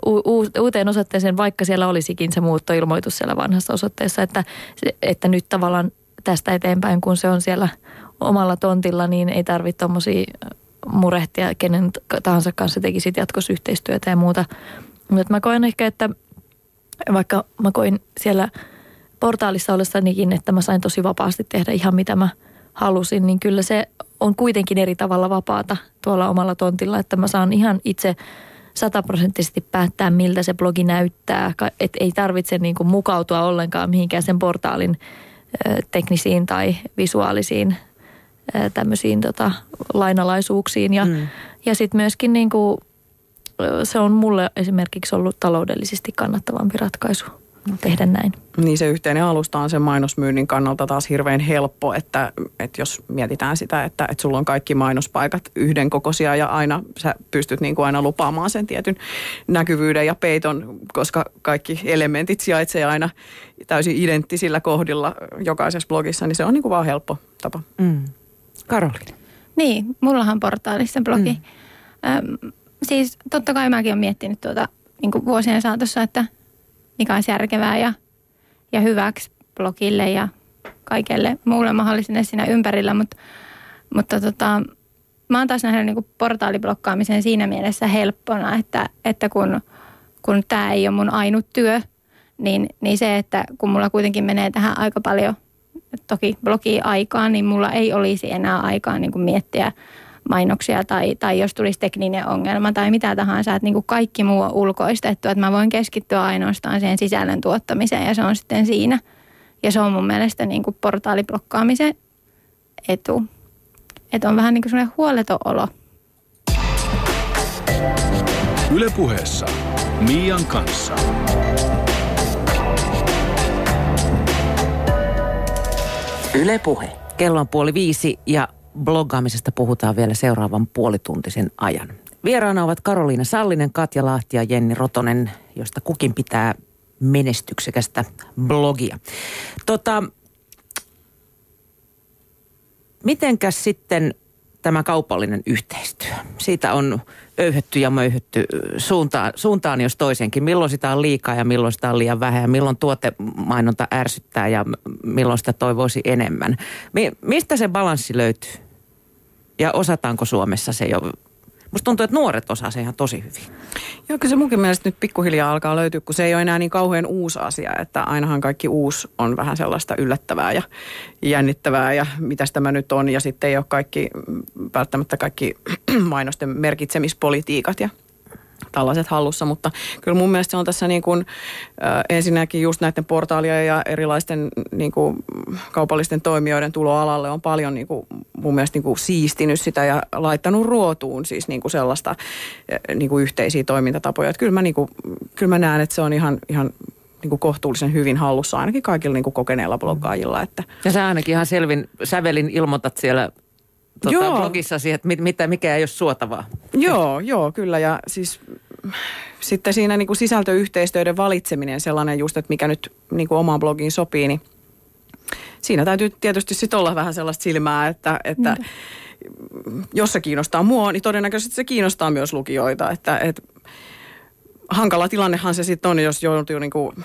u- u- uuteen osoitteeseen, vaikka siellä olisikin se muuttoilmoitus siellä vanhassa osoitteessa, että, että nyt tavallaan tästä eteenpäin, kun se on siellä omalla tontilla, niin ei tarvitse tuommoisia murehtia, kenen tahansa kanssa tekisit jatkossa yhteistyötä ja muuta. Mutta mä koen ehkä, että vaikka mä koin siellä portaalissa ollessanikin, että mä sain tosi vapaasti tehdä ihan mitä mä halusin, niin kyllä se on kuitenkin eri tavalla vapaata tuolla omalla tontilla, että mä saan ihan itse sataprosenttisesti päättää, miltä se blogi näyttää. Että ei tarvitse niin kuin mukautua ollenkaan mihinkään sen portaalin teknisiin tai visuaalisiin tämmöisiin tota, lainalaisuuksiin. Ja, mm. ja sitten myöskin niin kuin, se on mulle esimerkiksi ollut taloudellisesti kannattavampi ratkaisu tehdä näin. Niin se yhteinen alusta on sen mainosmyynnin kannalta taas hirveän helppo, että, että jos mietitään sitä, että, että sulla on kaikki mainospaikat yhdenkokoisia ja aina sä pystyt niin kuin aina lupaamaan sen tietyn näkyvyyden ja peiton, koska kaikki elementit sijaitsee aina täysin identtisillä kohdilla jokaisessa blogissa, niin se on niin kuin vaan helppo tapa. Mm. Karoliina. Niin, mullahan portaalissa blogi. Mm. Öm, siis totta kai mäkin olen miettinyt tuota niin vuosien saatossa, että mikä olisi järkevää ja, ja hyväksi blogille ja kaikelle muulle mahdolliselle siinä ympärillä, mutta, mutta tota, mä oon taas nähnyt niin portaaliblokkaamisen siinä mielessä helppona, että, että kun, kun tämä ei ole mun ainut työ, niin, niin se, että kun mulla kuitenkin menee tähän aika paljon toki blogi aikaan, niin mulla ei olisi enää aikaa niin kuin miettiä mainoksia tai, tai jos tulisi tekninen ongelma tai mitä tahansa, että niin kuin kaikki muu on ulkoistettu, että mä voin keskittyä ainoastaan siihen sisällön tuottamiseen ja se on sitten siinä. Ja se on mun mielestä niin kuin portaaliblokkaamisen etu. Että on vähän niin kuin sellainen huoleton olo. Ylepuheessa Mian kanssa. Yle Puhe. Kello on puoli viisi ja bloggaamisesta puhutaan vielä seuraavan puolituntisen ajan. Vieraana ovat Karoliina Sallinen, Katja Lahti ja Jenni Rotonen, josta kukin pitää menestyksekästä blogia. Tota, mitenkäs sitten tämä kaupallinen yhteistyö? Siitä on öyhetty ja möyhetty suuntaan, suuntaan jos toisenkin. Milloin sitä on liikaa ja milloin sitä on liian vähän ja milloin tuotemainonta ärsyttää ja milloin sitä toivoisi enemmän. Mi- mistä se balanssi löytyy? Ja osataanko Suomessa se jo? Musta tuntuu, että nuoret osaa se ihan tosi hyvin. Joo, kyllä se munkin mielestä nyt pikkuhiljaa alkaa löytyä, kun se ei ole enää niin kauhean uusi asia, että ainahan kaikki uusi on vähän sellaista yllättävää ja jännittävää ja mitä tämä nyt on. Ja sitten ei ole kaikki, välttämättä kaikki mainosten merkitsemispolitiikat ja tällaiset hallussa, mutta kyllä mun mielestä se on tässä niin kuin, äh, ensinnäkin just näiden portaalien ja erilaisten niin kuin, kaupallisten toimijoiden tuloalalle on paljon niin kuin, mun mielestä niin kuin, siistinyt sitä ja laittanut ruotuun siis niin kuin sellaista niin kuin yhteisiä toimintatapoja. Että kyllä mä, niin kuin, kyllä mä näen, että se on ihan, ihan niin kuin kohtuullisen hyvin hallussa ainakin kaikilla niin kuin kokeneilla bloggaajilla. Että. Ja sä ainakin ihan selvin sävelin ilmoitat siellä tota, Joo. blogissasi, että mit, mitä, mikä ei ole suotavaa. Joo, joo, kyllä. Ja siis sitten siinä niin kuin sisältöyhteistyöiden valitseminen sellainen just, että mikä nyt niin kuin omaan blogiin sopii, niin siinä täytyy tietysti sitten olla vähän sellaista silmää, että, että jos se kiinnostaa mua, niin todennäköisesti se kiinnostaa myös lukijoita. Että, et, hankala tilannehan se sitten on, jos joutuu, niin kuin,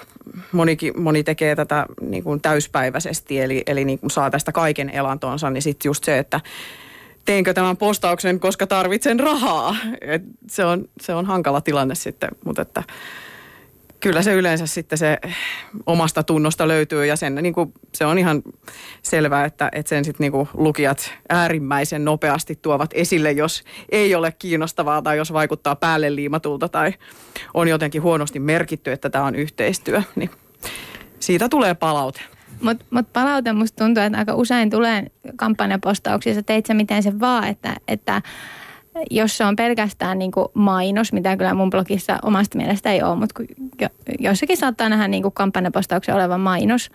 monikin, moni tekee tätä niin kuin täyspäiväisesti, eli, eli niin kuin saa tästä kaiken elantonsa, niin sitten just se, että teenkö tämän postauksen, koska tarvitsen rahaa. Et se, on, se on hankala tilanne sitten, mutta että kyllä se yleensä sitten se omasta tunnosta löytyy ja sen, niin kuin, se on ihan selvää, että, että sen sitten niin lukijat äärimmäisen nopeasti tuovat esille, jos ei ole kiinnostavaa tai jos vaikuttaa päälle liimatulta tai on jotenkin huonosti merkitty, että tämä on yhteistyö, niin siitä tulee palaute. Mutta mut palaute musta tuntuu, että aika usein tulee kampanjapostauksissa, teit sä miten se vaan, että, että jos se on pelkästään niin kuin mainos, mitä kyllä mun blogissa omasta mielestä ei ole, mutta jo, jossakin saattaa nähdä niin kuin kampanjapostauksen olevan mainos,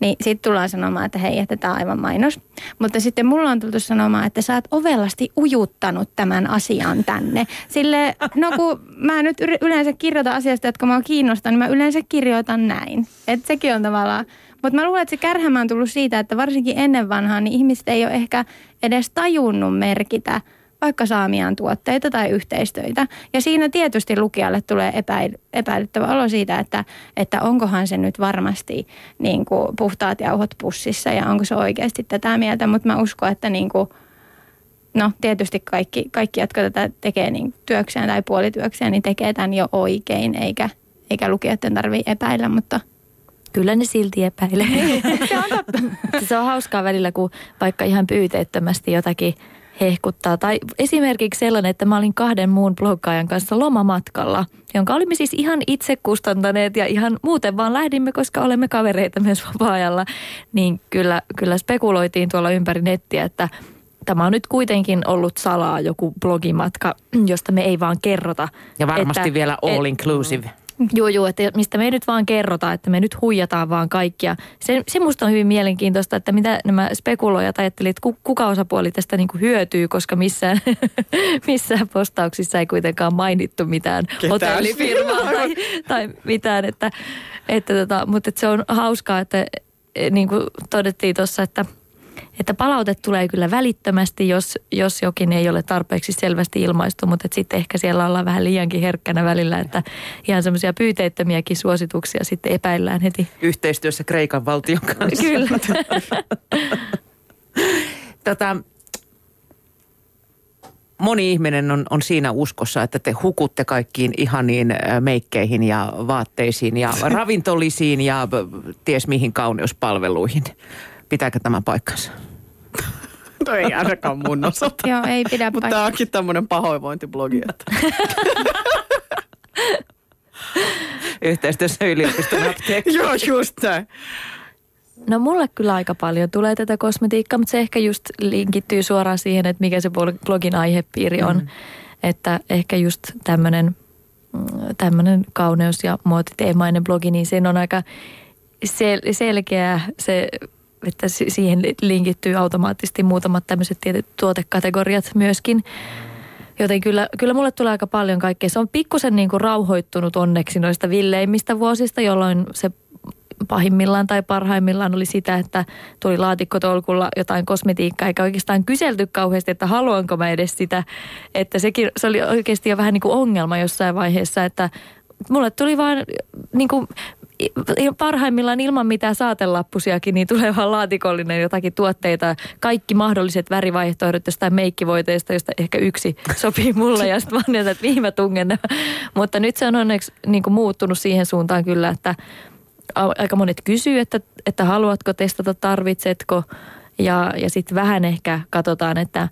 niin sitten tullaan sanomaan, että hei, että tämä on aivan mainos. Mutta sitten mulla on tultu sanomaan, että sä oot ovellasti ujuttanut tämän asian tänne. Sille, no kun mä nyt yleensä kirjoitan asiasta, jotka mä kiinnostan, niin mä yleensä kirjoitan näin. Että sekin on tavallaan mutta mä luulen, että se kärhämä on tullut siitä, että varsinkin ennen vanhaa niin ihmiset ei ole ehkä edes tajunnut merkitä – vaikka saamiaan tuotteita tai yhteistöitä. Ja siinä tietysti lukijalle tulee epäily, epäilyttävä olo siitä, että, että onkohan se nyt varmasti niin kuin puhtaat jauhot pussissa ja onko se oikeasti tätä mieltä. Mutta mä uskon, että niin kuin, no tietysti kaikki, kaikki, jotka tätä tekee niin työkseen tai puolityökseen, niin tekee tämän jo oikein, eikä, eikä lukijoiden tarvitse epäillä, mutta – Kyllä ne silti epäilee. se on totta. se on hauskaa välillä, kun vaikka ihan pyyteettömästi jotakin hehkuttaa. Tai esimerkiksi sellainen, että mä olin kahden muun bloggaajan kanssa lomamatkalla, jonka olimme siis ihan itse kustantaneet ja ihan muuten vaan lähdimme, koska olemme kavereita myös vapaa-ajalla. Niin kyllä, kyllä spekuloitiin tuolla ympäri nettiä, että tämä on nyt kuitenkin ollut salaa joku blogimatka, josta me ei vaan kerrota. Ja varmasti että, vielä all inclusive. Joo, joo, että mistä me ei nyt vaan kerrota, että me nyt huijataan vaan kaikkia. Se, se musta on hyvin mielenkiintoista, että mitä nämä spekuloijat ajattelivat, että kuka osapuoli tästä niin kuin hyötyy, koska missään, missään postauksissa ei kuitenkaan mainittu mitään Ketään. hotellifirmaa tai, tai mitään. Että, että tota, mutta että se on hauskaa, että niin kuin todettiin tuossa, että – että palaute tulee kyllä välittömästi, jos, jos jokin ei ole tarpeeksi selvästi ilmaistu, mutta sitten ehkä siellä ollaan vähän liiankin herkkänä välillä, että ihan semmoisia pyyteettömiäkin suosituksia sitten epäillään heti. Yhteistyössä Kreikan valtion kanssa. Kyllä. tota, moni ihminen on, on siinä uskossa, että te hukutte kaikkiin ihaniin meikkeihin ja vaatteisiin ja ravintolisiin ja ties mihin kauneuspalveluihin. Pitääkö tämä paikkansa? No ei ainakaan mun osalta. Joo, ei pidä Mutta tämä onkin tämmöinen pahoinvointiblogi. Että. Yhteistyössä yliopiston apteekki. Joo, just näin. No mulle kyllä aika paljon tulee tätä kosmetiikkaa, mutta se ehkä just linkittyy suoraan siihen, että mikä se blogin aihepiiri on. Mm. Että ehkä just tämmöinen tämmöinen kauneus- ja muotiteemainen blogi, niin siinä on aika sel- selkeä se että siihen linkittyy automaattisesti muutamat tämmöiset tietyt tuotekategoriat myöskin. Joten kyllä, kyllä mulle tulee aika paljon kaikkea. Se on pikkusen niin kuin rauhoittunut onneksi noista villeimmistä vuosista, jolloin se pahimmillaan tai parhaimmillaan oli sitä, että tuli laatikkotolkulla jotain kosmetiikkaa, eikä oikeastaan kyselty kauheasti, että haluanko mä edes sitä. Että sekin, se oli oikeasti jo vähän niin kuin ongelma jossain vaiheessa, että mulle tuli vaan niin kuin parhaimmillaan ilman mitään saatelappusiakin, niin tulee vaan laatikollinen jotakin tuotteita, kaikki mahdolliset värivaihtoehdot jostain meikkivoiteista, josta ehkä yksi sopii mulle. Ja sitten vaan että mihin mä tungen Mutta nyt se on onneksi niin kuin muuttunut siihen suuntaan kyllä, että aika monet kysyy, että, että haluatko testata, tarvitsetko. Ja, ja sitten vähän ehkä katsotaan, että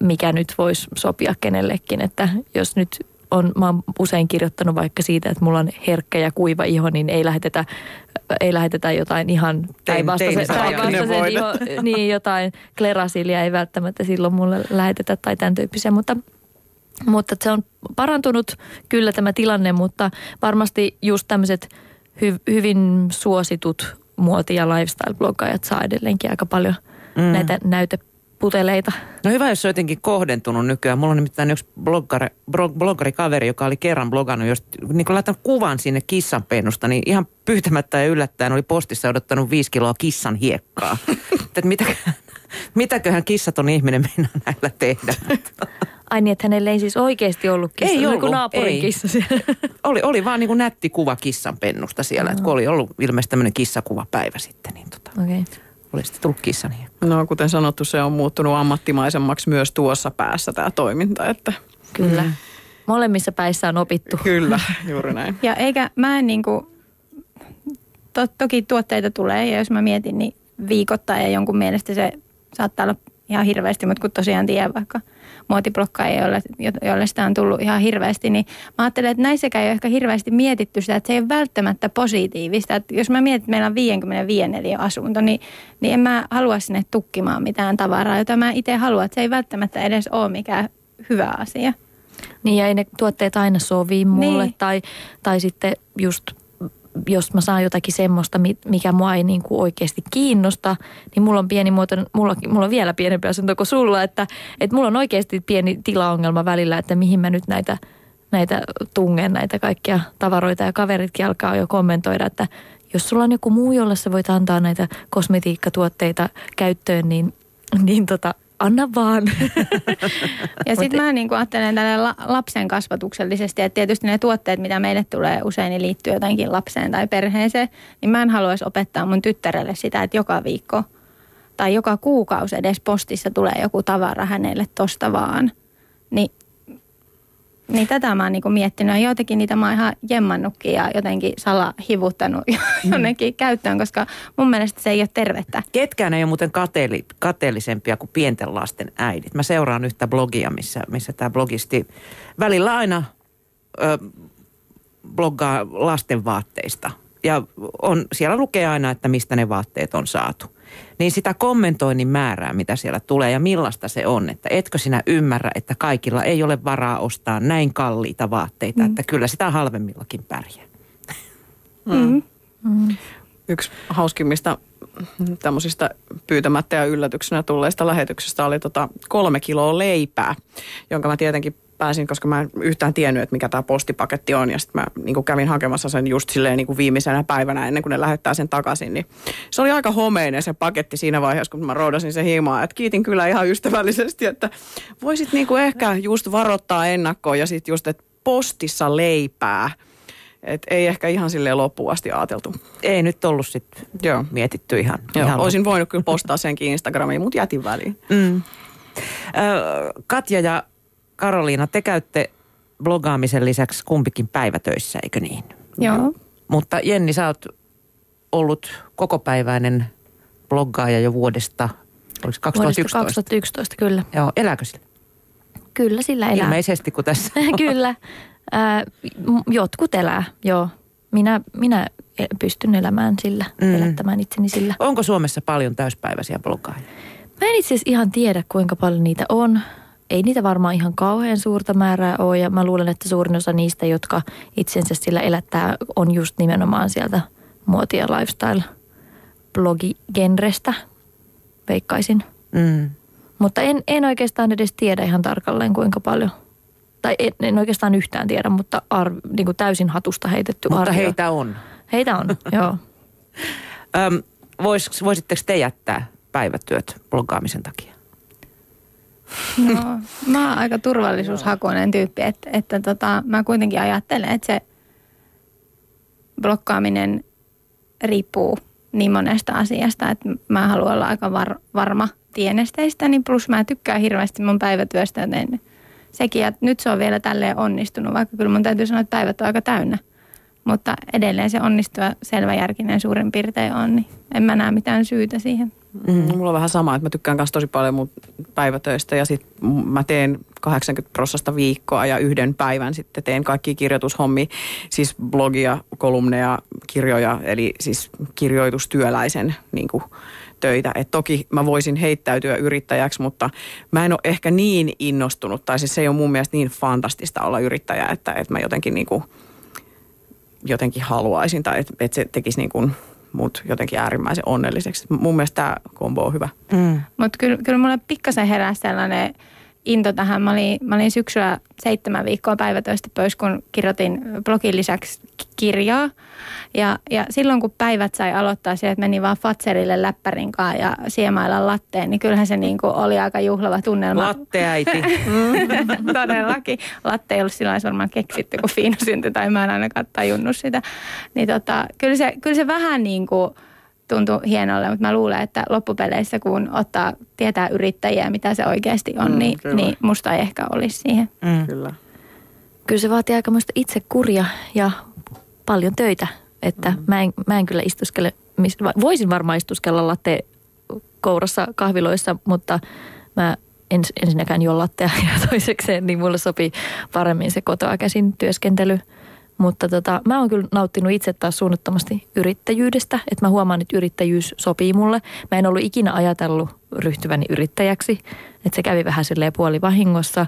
mikä nyt voisi sopia kenellekin, että jos nyt on, mä oon usein kirjoittanut vaikka siitä, että mulla on herkkä ja kuiva iho, niin ei lähetetä, ei lähetetä jotain ihan päinvastaisen, iho, niin jotain klerasilia ei välttämättä silloin mulle lähetetä tai tämän tyyppisiä, mutta mutta se on parantunut kyllä tämä tilanne, mutta varmasti just tämmöiset hy, hyvin suositut muoti- ja lifestyle-bloggaajat saa edelleenkin aika paljon mm. näitä näyte puteleita. No hyvä, jos se on jotenkin kohdentunut nykyään. Mulla on nimittäin yksi bloggari, bloggarikaveri, joka oli kerran blogannut, jos niin kun laitan kuvan sinne kissanpennusta, niin ihan pyytämättä ja yllättäen oli postissa odottanut viisi kiloa kissan hiekkaa. että mitä, Mitäköhän kissaton ihminen meinaa näillä tehdä? Ai niin, että hänellä ei siis oikeasti ollut kissa. Ei ollut, kuin naapurin ei. kissa siellä. oli, oli vaan niin kuin nätti kuva kissan pennusta siellä. Että kun oli ollut ilmeisesti tämmöinen kissakuvapäivä sitten, niin tota, Okei. Okay. Oli sitten tullut kissa. Niin. No kuten sanottu, se on muuttunut ammattimaisemmaksi myös tuossa päässä tämä toiminta, että Kyllä. Mm. Molemmissa päissä on opittu. kyllä, juuri näin. Ja eikä mä en niinku, to, toki tuotteita tulee ja jos mä mietin, niin viikoittain ja jonkun mielestä se saattaa olla ihan hirveästi, mutta kun tosiaan tiedän vaikka muotiblokkaajia, joille, sitä on tullut ihan hirveästi, niin mä ajattelen, että näissäkään ei ole ehkä hirveästi mietitty sitä, että se ei ole välttämättä positiivista. Että jos mä mietin, että meillä on 55 neliö asunto, niin, niin en mä halua sinne tukkimaan mitään tavaraa, jota mä itse haluan, että se ei välttämättä edes ole mikään hyvä asia. Niin ja ei ne tuotteet aina sovi mulle. Niin. Tai, tai sitten just jos mä saan jotakin semmoista, mi- mikä mua ei niin kuin oikeasti kiinnosta, niin mulla on pieni muoto, mulla, mulla on vielä pienempi asunto kuin sulla, että, että mulla on oikeasti pieni tilaongelma välillä, että mihin mä nyt näitä, näitä tungen, näitä kaikkia tavaroita ja kaveritkin alkaa jo kommentoida, että jos sulla on joku muu, jolle sä voit antaa näitä kosmetiikkatuotteita käyttöön, niin, niin tota, anna vaan. Ja sitten mä niin ajattelen tälle la- lapsen kasvatuksellisesti, että tietysti ne tuotteet, mitä meille tulee usein, niin liittyy jotenkin lapseen tai perheeseen, niin mä en haluaisi opettaa mun tyttärelle sitä, että joka viikko tai joka kuukausi edes postissa tulee joku tavara hänelle tosta vaan. Niin, niin tätä mä oon niin miettinyt ja jotenkin niitä mä oon ihan jemmannutkin ja jotenkin salahivuttanut jonnekin käyttöön, koska mun mielestä se ei ole tervettä. Ketkään ei ole muuten kateelli, kateellisempia kuin pienten lasten äidit. Mä seuraan yhtä blogia, missä, missä tämä blogisti välillä aina ö, bloggaa lasten vaatteista. Ja on, siellä lukee aina, että mistä ne vaatteet on saatu. Niin sitä kommentoinnin määrää, mitä siellä tulee ja millaista se on. Että etkö sinä ymmärrä, että kaikilla ei ole varaa ostaa näin kalliita vaatteita, mm. että kyllä sitä halvemmillakin pärjää. Mm. Yksi hauskimmista tämmöisistä pyytämättä ja yllätyksenä tulleista lähetyksistä oli tota kolme kiloa leipää, jonka mä tietenkin pääsin, koska mä en yhtään tiennyt, että mikä tämä postipaketti on. Ja sitten mä niin kävin hakemassa sen just silleen niin kuin viimeisenä päivänä ennen kuin ne lähettää sen takaisin. Niin se oli aika homeinen se paketti siinä vaiheessa, kun mä roudasin se himaa. Et kiitin kyllä ihan ystävällisesti, että voisit niin kuin ehkä just varoittaa ennakkoon ja sitten just, että postissa leipää. Et ei ehkä ihan silleen loppuun asti ajateltu. Ei nyt ollut sitten Joo. mietitty ihan. Joo, ihan olisin voinut kyllä postaa senkin Instagramiin, mutta jätin väliin. Mm. Katja ja Karoliina, te käytte blogaamisen lisäksi kumpikin päivätöissä, eikö niin? Joo. Mutta Jenni, sä oot ollut kokopäiväinen bloggaaja jo vuodesta, oliko 2011? Vuodesta 2011, kyllä. Joo, elääkö sillä? Kyllä sillä elää. Ilmeisesti, kun tässä Kyllä. M- jotkut elää, joo. Minä, minä e- pystyn elämään sillä, mm. elättämään itseni sillä. Onko Suomessa paljon täyspäiväisiä bloggaajia? Mä en itse asiassa ihan tiedä, kuinka paljon niitä on. Ei niitä varmaan ihan kauhean suurta määrää ole ja mä luulen, että suurin osa niistä, jotka itsensä sillä elättää, on just nimenomaan sieltä muoti- ja lifestyle-blogigenrestä, veikkaisin. Mm. Mutta en, en oikeastaan edes tiedä ihan tarkalleen kuinka paljon. Tai en, en oikeastaan yhtään tiedä, mutta arv, niin kuin täysin hatusta heitetty Mutta arvio. heitä on. Heitä on, joo. Öm, vois, voisitteko te jättää päivätyöt bloggaamisen takia? No, mä oon aika turvallisuushakuinen tyyppi, että, että tota, mä kuitenkin ajattelen, että se blokkaaminen riippuu niin monesta asiasta, että mä haluan olla aika var, varma tienesteistäni, niin plus mä tykkään hirveästi mun päivätyöstä, joten sekin, että nyt se on vielä tälleen onnistunut, vaikka kyllä mun täytyy sanoa, että päivät on aika täynnä. Mutta edelleen se onnistuva selväjärkinen suurin piirtein on, niin en mä näe mitään syytä siihen. Mm. Mulla on vähän sama, että mä tykkään myös tosi paljon mun päivätöistä ja sitten mä teen 80 prosasta viikkoa ja yhden päivän sitten teen kaikki kirjoitushommia, siis blogia, kolumneja, kirjoja, eli siis kirjoitustyöläisen niin kuin, töitä. Et toki mä voisin heittäytyä yrittäjäksi, mutta mä en ole ehkä niin innostunut, tai siis se ei ole mun mielestä niin fantastista olla yrittäjä, että, että mä jotenkin niin kuin, jotenkin haluaisin tai että, että se tekisi niin kuin mut jotenkin äärimmäisen onnelliseksi. Mun mielestä tämä kombo on hyvä. Mm. Mutta kyllä, kyllä mulle pikkasen herää sellainen into tähän. Mä olin, mä olin syksyllä seitsemän viikkoa päivätöistä pois, kun kirjoitin blogin lisäksi kirjaa. Ja, ja silloin kun päivät sai aloittaa sieltä, että meni vaan Fatserille läppärin kanssa ja siemailla latteen, niin kyllähän se niin kuin oli aika juhlava tunnelma. Latteäiti. Todellakin. Latte ei ollut silloin varmaan keksitty, kun Fiino syntyi, tai mä en ainakaan tajunnut sitä. Niin tota, kyllä, se, kyllä se vähän niin kuin tuntui hienolle, mutta mä luulen, että loppupeleissä kun ottaa, tietää yrittäjiä, mitä se oikeasti on, mm, niin, niin musta ei ehkä olisi siihen. Mm. Kyllä. Kyllä se vaatii aikamoista itsekuria ja paljon töitä, että mm. mä, en, mä en kyllä istuskele, voisin varmaan istuskella latte kourassa kahviloissa, mutta mä ens, ensinnäkään juo lattea ja toisekseen, niin mulle sopii paremmin se kotoa käsin työskentely. Mutta tota, mä oon kyllä nauttinut itse taas suunnattomasti yrittäjyydestä, että mä huomaan, että yrittäjyys sopii mulle. Mä en ollut ikinä ajatellut ryhtyväni yrittäjäksi, että se kävi vähän silleen puolivahingossa,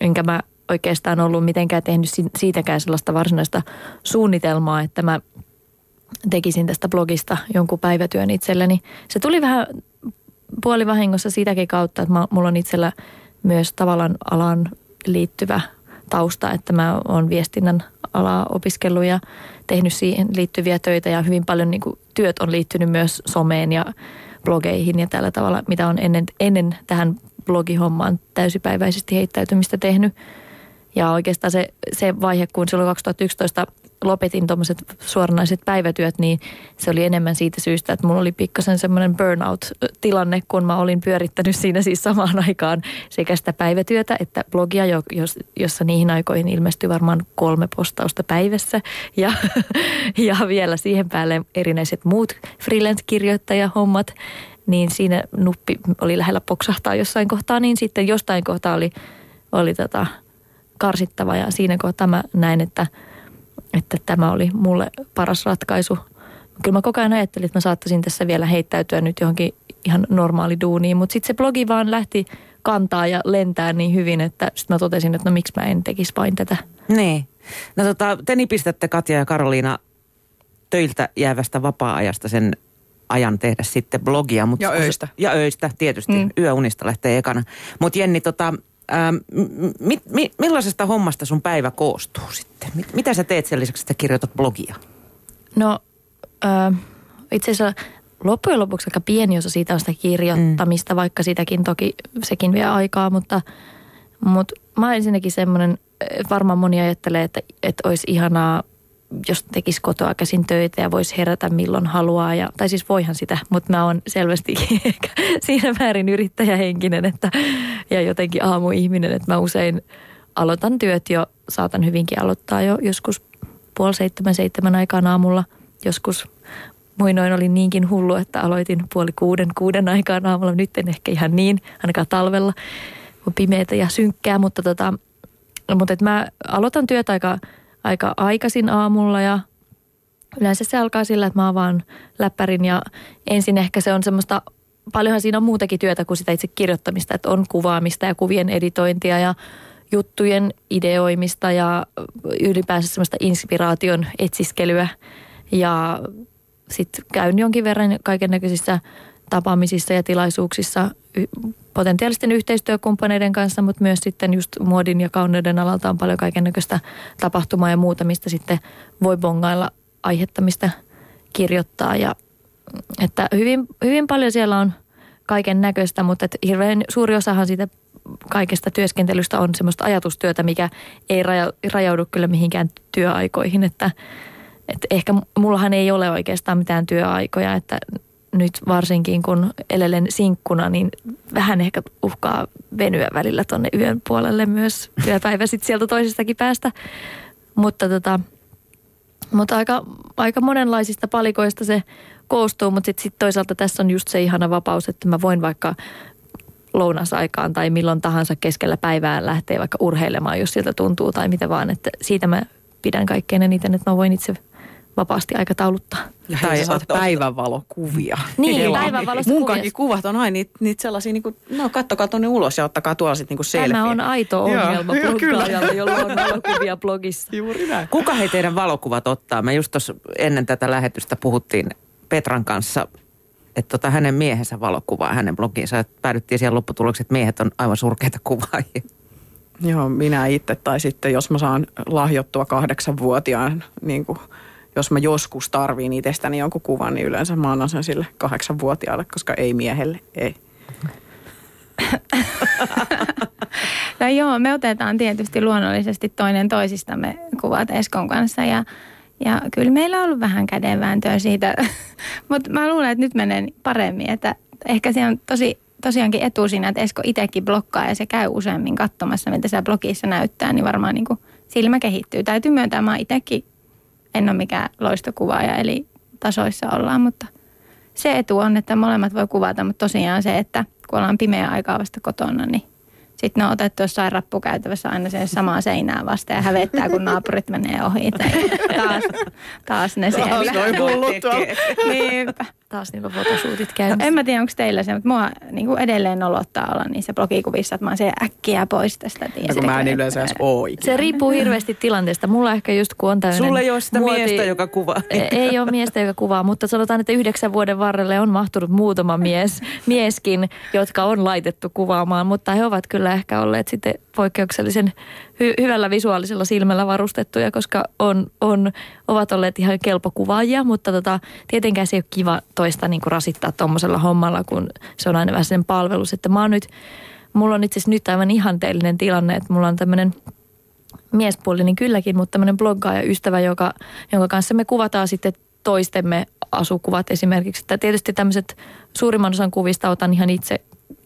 enkä mä oikeastaan ollut mitenkään tehnyt siitäkään sellaista varsinaista suunnitelmaa, että mä tekisin tästä blogista jonkun päivätyön itselleni. Se tuli vähän puolivahingossa siitäkin kautta, että mulla on itsellä myös tavallaan alan liittyvä tausta, että mä oon viestinnän alaa opiskellut ja tehnyt siihen liittyviä töitä ja hyvin paljon niin kuin, työt on liittynyt myös someen ja blogeihin ja tällä tavalla, mitä on ennen, ennen tähän blogihommaan täysipäiväisesti heittäytymistä tehnyt. Ja oikeastaan se, se vaihe, kun silloin 2011 lopetin tuommoiset suoranaiset päivätyöt, niin se oli enemmän siitä syystä, että mulla oli pikkasen semmoinen burnout-tilanne, kun mä olin pyörittänyt siinä siis samaan aikaan sekä sitä päivätyötä että blogia, jossa niihin aikoihin ilmestyi varmaan kolme postausta päivässä. Ja, ja vielä siihen päälle erinäiset muut freelance-kirjoittajahommat, niin siinä nuppi oli lähellä poksahtaa jossain kohtaa, niin sitten jostain kohtaa oli, oli tota, karsittava ja siinä kohtaa mä näin, että, että tämä oli mulle paras ratkaisu. Kyllä mä koko ajan ajattelin, että mä saattaisin tässä vielä heittäytyä nyt johonkin ihan normaali duuniin, mutta sitten se blogi vaan lähti kantaa ja lentää niin hyvin, että sitten mä totesin, että no miksi mä en tekisi vain tätä. Niin. No tota, te nipistätte Katja ja Karoliina töiltä jäävästä vapaa-ajasta sen ajan tehdä sitten blogia. Mutta ja öistä. Ja öistä, tietysti. Mm. Yöunista lähtee ekana. Mutta Jenni, tota, Ähm, mi, mi, millaisesta hommasta sun päivä koostuu sitten? Mit, mitä sä teet sen lisäksi, että kirjoitat blogia? No äh, itse asiassa loppujen lopuksi aika pieni osa siitä on sitä kirjoittamista, mm. vaikka sitäkin toki sekin vie aikaa, mutta, mutta mä olen ensinnäkin semmoinen, varmaan moni ajattelee, että, että olisi ihanaa jos tekisi kotoa käsin töitä ja voisi herätä milloin haluaa. Ja, tai siis voihan sitä, mutta mä oon selvästi siinä määrin yrittäjähenkinen että, ja jotenkin aamuihminen, että mä usein aloitan työt jo, saatan hyvinkin aloittaa jo joskus puoli seitsemän, seitsemän aikaan aamulla. Joskus muinoin olin niinkin hullu, että aloitin puoli kuuden, kuuden aikaan aamulla. Nyt en ehkä ihan niin, ainakaan talvella. On pimeätä ja synkkää, mutta, tota, mutta että mä aloitan työt aika – aika aikaisin aamulla ja yleensä se alkaa sillä, että mä avaan läppärin ja ensin ehkä se on semmoista, paljonhan siinä on muutakin työtä kuin sitä itse kirjoittamista, että on kuvaamista ja kuvien editointia ja juttujen ideoimista ja ylipäänsä semmoista inspiraation etsiskelyä ja sitten käyn jonkin verran kaiken näköisissä tapaamisissa ja tilaisuuksissa potentiaalisten yhteistyökumppaneiden kanssa, mutta myös sitten just muodin ja kauneuden alalta on paljon kaiken näköistä tapahtumaa ja muuta, mistä sitten voi bongailla aihetta, mistä kirjoittaa. Ja, että hyvin, hyvin paljon siellä on kaiken näköistä, mutta että hirveän suuri osahan siitä kaikesta työskentelystä on semmoista ajatustyötä, mikä ei raja, rajaudu kyllä mihinkään työaikoihin, että, että ehkä mullahan ei ole oikeastaan mitään työaikoja, että nyt varsinkin kun elelen sinkkuna, niin vähän ehkä uhkaa venyä välillä tonne yön puolelle myös työpäivä sitten sieltä toisestakin päästä. Mutta, tota, mutta aika, aika monenlaisista palikoista se koostuu, mutta sitten sit toisaalta tässä on just se ihana vapaus, että mä voin vaikka lounasaikaan tai milloin tahansa keskellä päivää lähteä vaikka urheilemaan, jos siltä tuntuu tai mitä vaan. Että siitä mä pidän kaikkein eniten, että mä voin itse vapaasti aikatauluttaa. Ja tai sä saat päivänvalokuvia. Niin, päivänvalossa Mun kaikki kuvat on aina niitä, niitä sellaisia, niin kuin, no kattokaa tuonne ulos ja ottakaa tuolla sitten niin selfie. Tämä on aito ongelma bloggaajalle, jolla on valokuvia blogissa. Juuri näin. Kuka he teidän valokuvat ottaa? Me just tuossa ennen tätä lähetystä puhuttiin Petran kanssa että tota hänen miehensä valokuvaa hänen blogiinsa. Että päädyttiin siihen lopputulokseen, että miehet on aivan surkeita kuvaajia. Joo, minä itse. Tai sitten jos mä saan lahjottua kahdeksanvuotiaan, niin kuin, jos mä joskus tarviin itsestäni jonkun kuvan, niin yleensä mä annan sen sille kahdeksanvuotiaalle, koska ei miehelle, ei. No joo, me otetaan tietysti luonnollisesti toinen toisistamme kuvat Eskon kanssa ja, ja kyllä meillä on ollut vähän kädenvääntöä siitä, mutta mä luulen, että nyt menee paremmin, että ehkä se on tosi tosiaankin etu siinä, että Esko itsekin blokkaa ja se käy useammin katsomassa, mitä siellä blogissa näyttää, niin varmaan niin kuin silmä kehittyy. Täytyy myöntää, mä itsekin en ole mikään loistokuvaaja, eli tasoissa ollaan, mutta se etu on, että molemmat voi kuvata, mutta tosiaan se, että kun ollaan pimeä aikaa vasta kotona, niin sitten ne on otettu jossain rappukäytävässä aina sen samaa seinää vasta ja hävettää, kun naapurit menee ohi. Tai taas, taas ne siellä. Taas noin hullut Niinpä. Taas niillä fotosuutit No, käynnissä. en mä tiedä, onko teillä se, mutta mua niin kuin edelleen nolottaa olla niissä blogikuvissa, että mä oon se äkkiä pois tästä. Ja No kun mä en yleensä edes oo ikinä. Se riippuu hirveästi tilanteesta. Mulla ehkä just kun on tämmöinen Sulla ei ole sitä muoti- miestä, joka kuvaa. Ei ole miestä, joka kuvaa, mutta sanotaan, että yhdeksän vuoden varrelle on mahtunut muutama mies, mieskin, jotka on laitettu kuvaamaan, mutta he ovat kyllä ehkä olleet sitten poikkeuksellisen hy- hyvällä visuaalisella silmällä varustettuja, koska on, on, ovat olleet ihan kelpokuvaajia, mutta tota, tietenkään se ei ole kiva toista niin kuin rasittaa tuommoisella hommalla, kun se on aina vähän sen palvelus. Että mä oon nyt, mulla on itse asiassa nyt aivan ihanteellinen tilanne, että mulla on tämmöinen miespuolinen niin kylläkin, mutta tämmöinen bloggaaja ystävä, joka, jonka kanssa me kuvataan sitten toistemme asukuvat esimerkiksi. Että tietysti tämmöiset suurimman osan kuvista otan ihan itse,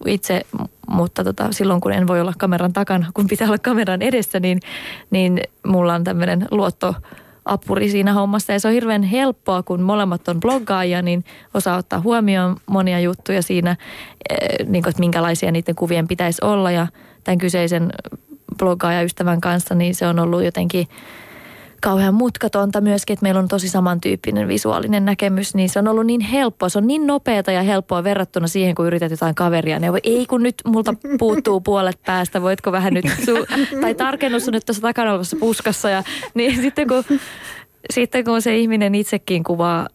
itse mutta tota, silloin kun en voi olla kameran takana, kun pitää olla kameran edessä, niin, niin mulla on tämmöinen luotto apuri siinä hommassa. Ja se on hirveän helppoa, kun molemmat on bloggaajia, niin osaa ottaa huomioon monia juttuja siinä, eh, niin kuin, että minkälaisia niiden kuvien pitäisi olla. Ja tämän kyseisen bloggaaja-ystävän kanssa, niin se on ollut jotenkin kauhean mutkatonta myöskin, että meillä on tosi samantyyppinen visuaalinen näkemys, niin se on ollut niin helppoa. Se on niin nopeata ja helppoa verrattuna siihen, kun yrität jotain kaveria. Ne ei kun nyt multa puuttuu puolet päästä, voitko vähän nyt, su- tai tarkennus on nyt tuossa takana olevassa puskassa. Ja, niin sitten kun, sitten kun se ihminen itsekin kuvaa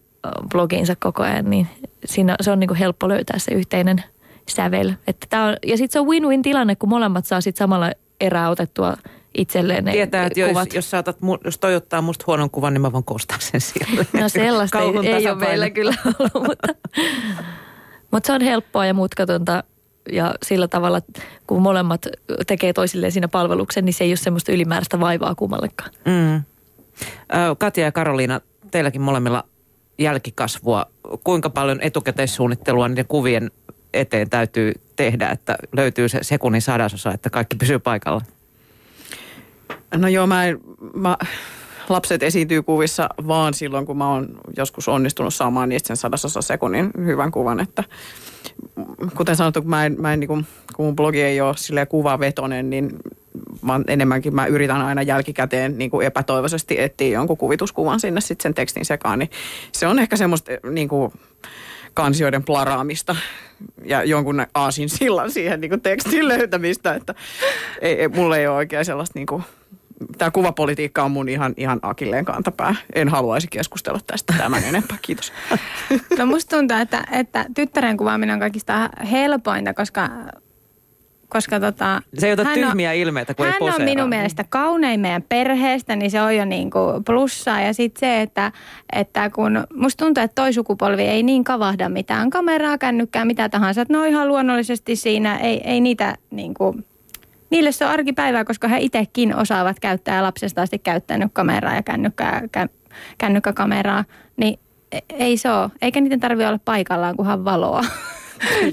blogiinsa koko ajan, niin siinä, se on niin helppo löytää se yhteinen sävel. Että tää on, ja sitten se on win-win tilanne, kun molemmat saa sitten samalla erää otettua itselleen ne Tietää, että jos, kuvat. jos, saatat, mu- jos toi ottaa musta huonon kuvan, niin mä voin kostaa sen siellä. No sellaista ei, ei ole meillä kyllä ollut, mutta, mutta se on helppoa ja mutkatonta ja sillä tavalla, kun molemmat tekee toisilleen siinä palveluksen, niin se ei ole semmoista ylimääräistä vaivaa kummallekaan. Mm. Katja ja Karoliina, teilläkin molemmilla jälkikasvua. Kuinka paljon etukäteissuunnittelua niiden kuvien eteen täytyy tehdä, että löytyy se sekunnin sadasosa, että kaikki pysyy paikalla? No joo, mä, en, mä lapset esiintyy kuvissa vaan silloin, kun mä oon joskus onnistunut saamaan niistä sen sadasosa sekunnin hyvän kuvan. Että kuten sanottu, kun, mä en, mä en, niin kuin, kun mun blogi ei ole silleen kuvavetonen, niin mä enemmänkin mä yritän aina jälkikäteen niin kuin epätoivoisesti etsiä jonkun kuvituskuvan sinne sitten sen tekstin sekaan. Niin se on ehkä semmoista niin kuin, kansioiden plaraamista ja jonkun aasin sillan siihen niin kuin tekstin löytämistä, että ei, ei, mulla ei ole oikein sellaista niin kuin, tämä kuvapolitiikka on mun ihan, ihan akilleen kantapää. En haluaisi keskustella tästä tämän enempää. Kiitos. No musta tuntuu, että, että tyttären kuvaaminen on kaikista helpointa, koska, koska tota, Se ei ota hän tyhmiä ilmeitä, kun ei Hän on poseeraa. minun mielestä kaunein meidän perheestä, niin se on jo niin kuin plussaa. Ja sitten se, että, että kun musta tuntuu, että toi sukupolvi ei niin kavahda mitään kameraa, kännykkää, mitä tahansa. Että ne on ihan luonnollisesti siinä, ei, ei niitä niin kuin, niille se on arkipäivää, koska he itsekin osaavat käyttää ja lapsesta asti käyttänyt kameraa ja kännykkää, kä, kännykkäkameraa. Niin e- ei se ole, eikä niiden tarvitse olla paikallaan, kunhan valoa.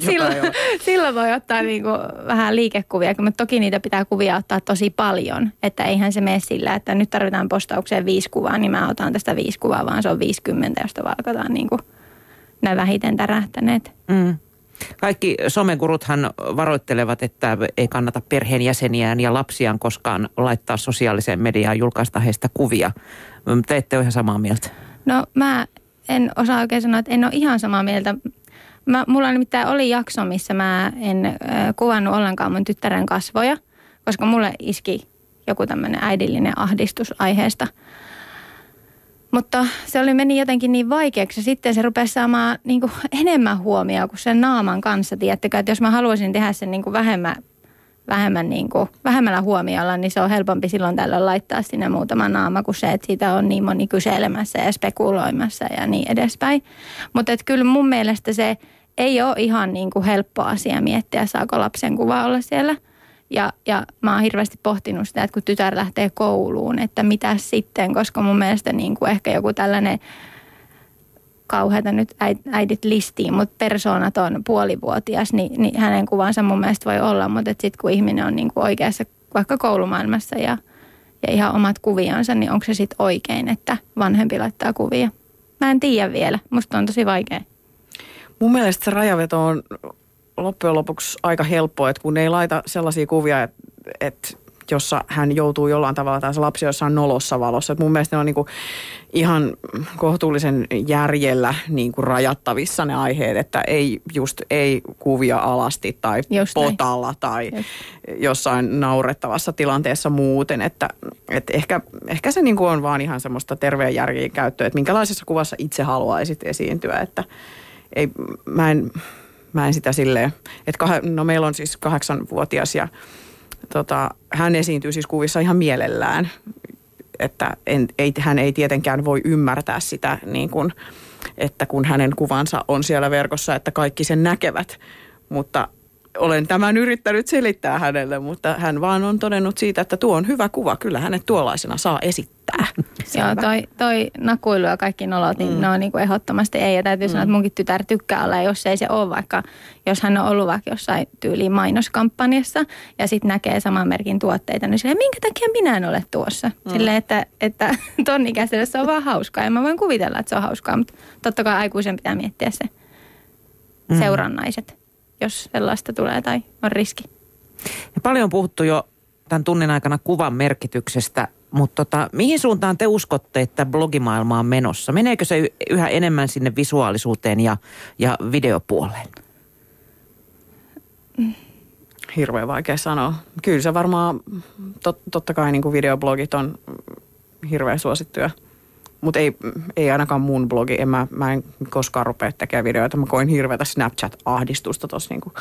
silloin, silloin voi ottaa niinku vähän liikekuvia, mutta toki niitä pitää kuvia ottaa tosi paljon. Että eihän se mene sillä, että nyt tarvitaan postaukseen viisi kuvaa, niin mä otan tästä viisi kuvaa, vaan se on 50, josta valkataan niinku ne vähiten tärähtäneet. Mm. Kaikki someguruthan varoittelevat, että ei kannata perheenjäseniään ja lapsiaan koskaan laittaa sosiaaliseen mediaan julkaista heistä kuvia. Te ette ole ihan samaa mieltä. No mä en osaa oikein sanoa, että en ole ihan samaa mieltä. Mä, mulla nimittäin oli jakso, missä mä en äh, kuvannut ollenkaan mun tyttären kasvoja, koska mulle iski joku tämmöinen äidillinen ahdistus aiheesta. Mutta se oli meni jotenkin niin vaikeaksi. Sitten se rupesi saamaan niin kuin enemmän huomioon kuin sen naaman kanssa. Tiedättekö, että jos mä haluaisin tehdä sen niin kuin vähemmän, vähemmän niin kuin, vähemmällä huomiolla, niin se on helpompi silloin tällöin laittaa sinne muutama naama kuin se, että siitä on niin moni kyselemässä ja spekuloimassa ja niin edespäin. Mutta kyllä mun mielestä se ei ole ihan niin kuin helppo asia miettiä, saako lapsen kuva olla siellä – ja, ja mä oon hirveästi pohtinut sitä, että kun tytär lähtee kouluun, että mitä sitten, koska mun mielestä niin kuin ehkä joku tällainen kauheata nyt äidit listiin, mutta persoonat on puolivuotias, niin, niin hänen kuvansa mun mielestä voi olla, mutta sitten kun ihminen on niin kuin oikeassa vaikka koulumaailmassa ja, ja ihan omat kuvionsa, niin onko se sitten oikein, että vanhempi laittaa kuvia? Mä en tiedä vielä, musta on tosi vaikea. Mun mielestä se rajaveto on loppujen lopuksi aika helppoa, että kun ei laita sellaisia kuvia, että, että jossa hän joutuu jollain tavalla, tai se lapsi jossain nolossa valossa. Et mun mielestä ne on niinku ihan kohtuullisen järjellä niinku rajattavissa ne aiheet, että ei just ei kuvia alasti tai just potalla näin. tai just. jossain naurettavassa tilanteessa muuten. Että, et ehkä, ehkä se niinku on vaan ihan semmoista terveen järjen käyttöä, että minkälaisessa kuvassa itse haluaisit esiintyä. Että ei, mä en, mä en sitä silleen, että kah, no meillä on siis kahdeksanvuotias ja tota, hän esiintyy siis kuvissa ihan mielellään, että en, ei, hän ei tietenkään voi ymmärtää sitä niin kuin, että kun hänen kuvansa on siellä verkossa, että kaikki sen näkevät, mutta olen tämän yrittänyt selittää hänelle, mutta hän vaan on todennut siitä, että tuo on hyvä kuva. Kyllä hänet tuollaisena saa esittää. Joo, toi, toi nakuilu ja kaikki nolot, niin mm. ne on niin kuin ehdottomasti ei. Ja täytyy mm. sanoa, että munkin tytär tykkää olla, jos ei se ole vaikka, jos hän on ollut vaikka jossain tyyliin mainoskampanjassa ja sitten näkee saman merkin tuotteita, niin silleen, minkä takia minä en ole tuossa? Mm. Silleen, että, että ton ikäiselle se on vaan hauskaa ja mä voin kuvitella, että se on hauskaa, mutta totta kai aikuisen pitää miettiä se mm. Jos sellaista tulee tai on riski. Ja paljon on puhuttu jo tämän tunnin aikana kuvan merkityksestä, mutta tota, mihin suuntaan te uskotte, että blogimaailma on menossa? Meneekö se yhä enemmän sinne visuaalisuuteen ja, ja videopuoleen? Hirveän vaikea sanoa. Kyllä se varmaan, tot, totta kai niin kuin videoblogit on hirveän suosittuja – mutta ei, ei ainakaan mun blogi. En mä, mä en koskaan rupea tekemään videoita. Mä koin hirveätä Snapchat-ahdistusta tuossa niinku,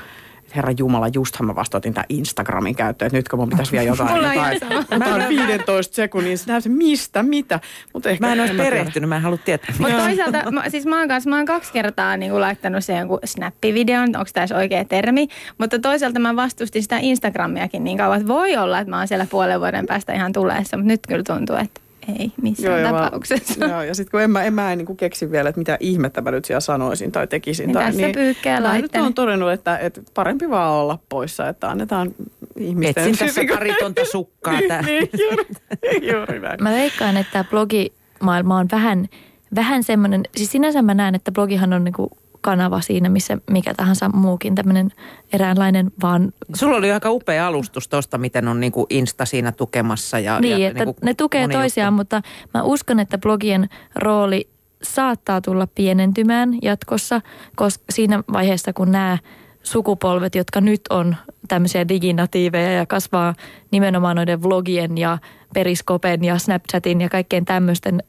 Herra Jumala, justhan mä vastautin tämän Instagramin käyttöön, että nyt kun mun pitäisi vielä jotain, jotain, jotain 15 sekunnin se mistä, mitä. Mut ehkä, mä en olisi perehtynyt, mä en halua tietää. Mutta toisaalta, mä, siis mä oon, kanssa, mä oon kaksi kertaa niin kuin laittanut sen jonkun snappivideon, onko tämä oikea termi, mutta toisaalta mä vastustin sitä Instagramiakin niin kauan, että voi olla, että mä oon siellä puolen vuoden päästä ihan tuleessa, mutta nyt kyllä tuntuu, että ei missään joo, tapauksessa. Mä, joo, ja sitten kun en mä, en mä niin kuin keksi vielä, että mitä ihmettä mä nyt siellä sanoisin tai tekisin. Niin tai, tässä niin, pyykkää Mä nyt on todennut, että, että parempi vaan olla poissa, että annetaan ihmisten Etsin tässä karitonta sukkaa. niin, niin, juuri, juuri näin. Mä veikkaan, että blogimaailma on vähän, vähän semmoinen, siis sinänsä mä näen, että blogihan on niinku kanava siinä, missä mikä tahansa muukin tämmöinen eräänlainen vaan... Sulla oli aika upea alustus tuosta, miten on niinku Insta siinä tukemassa. Ja, niin, ja että niinku ne tukee toisiaan, juttu. mutta mä uskon, että blogien rooli saattaa tulla pienentymään jatkossa, koska siinä vaiheessa, kun nämä sukupolvet, jotka nyt on tämmöisiä diginatiiveja ja kasvaa nimenomaan noiden vlogien ja periskopen ja Snapchatin ja kaikkien tämmöisten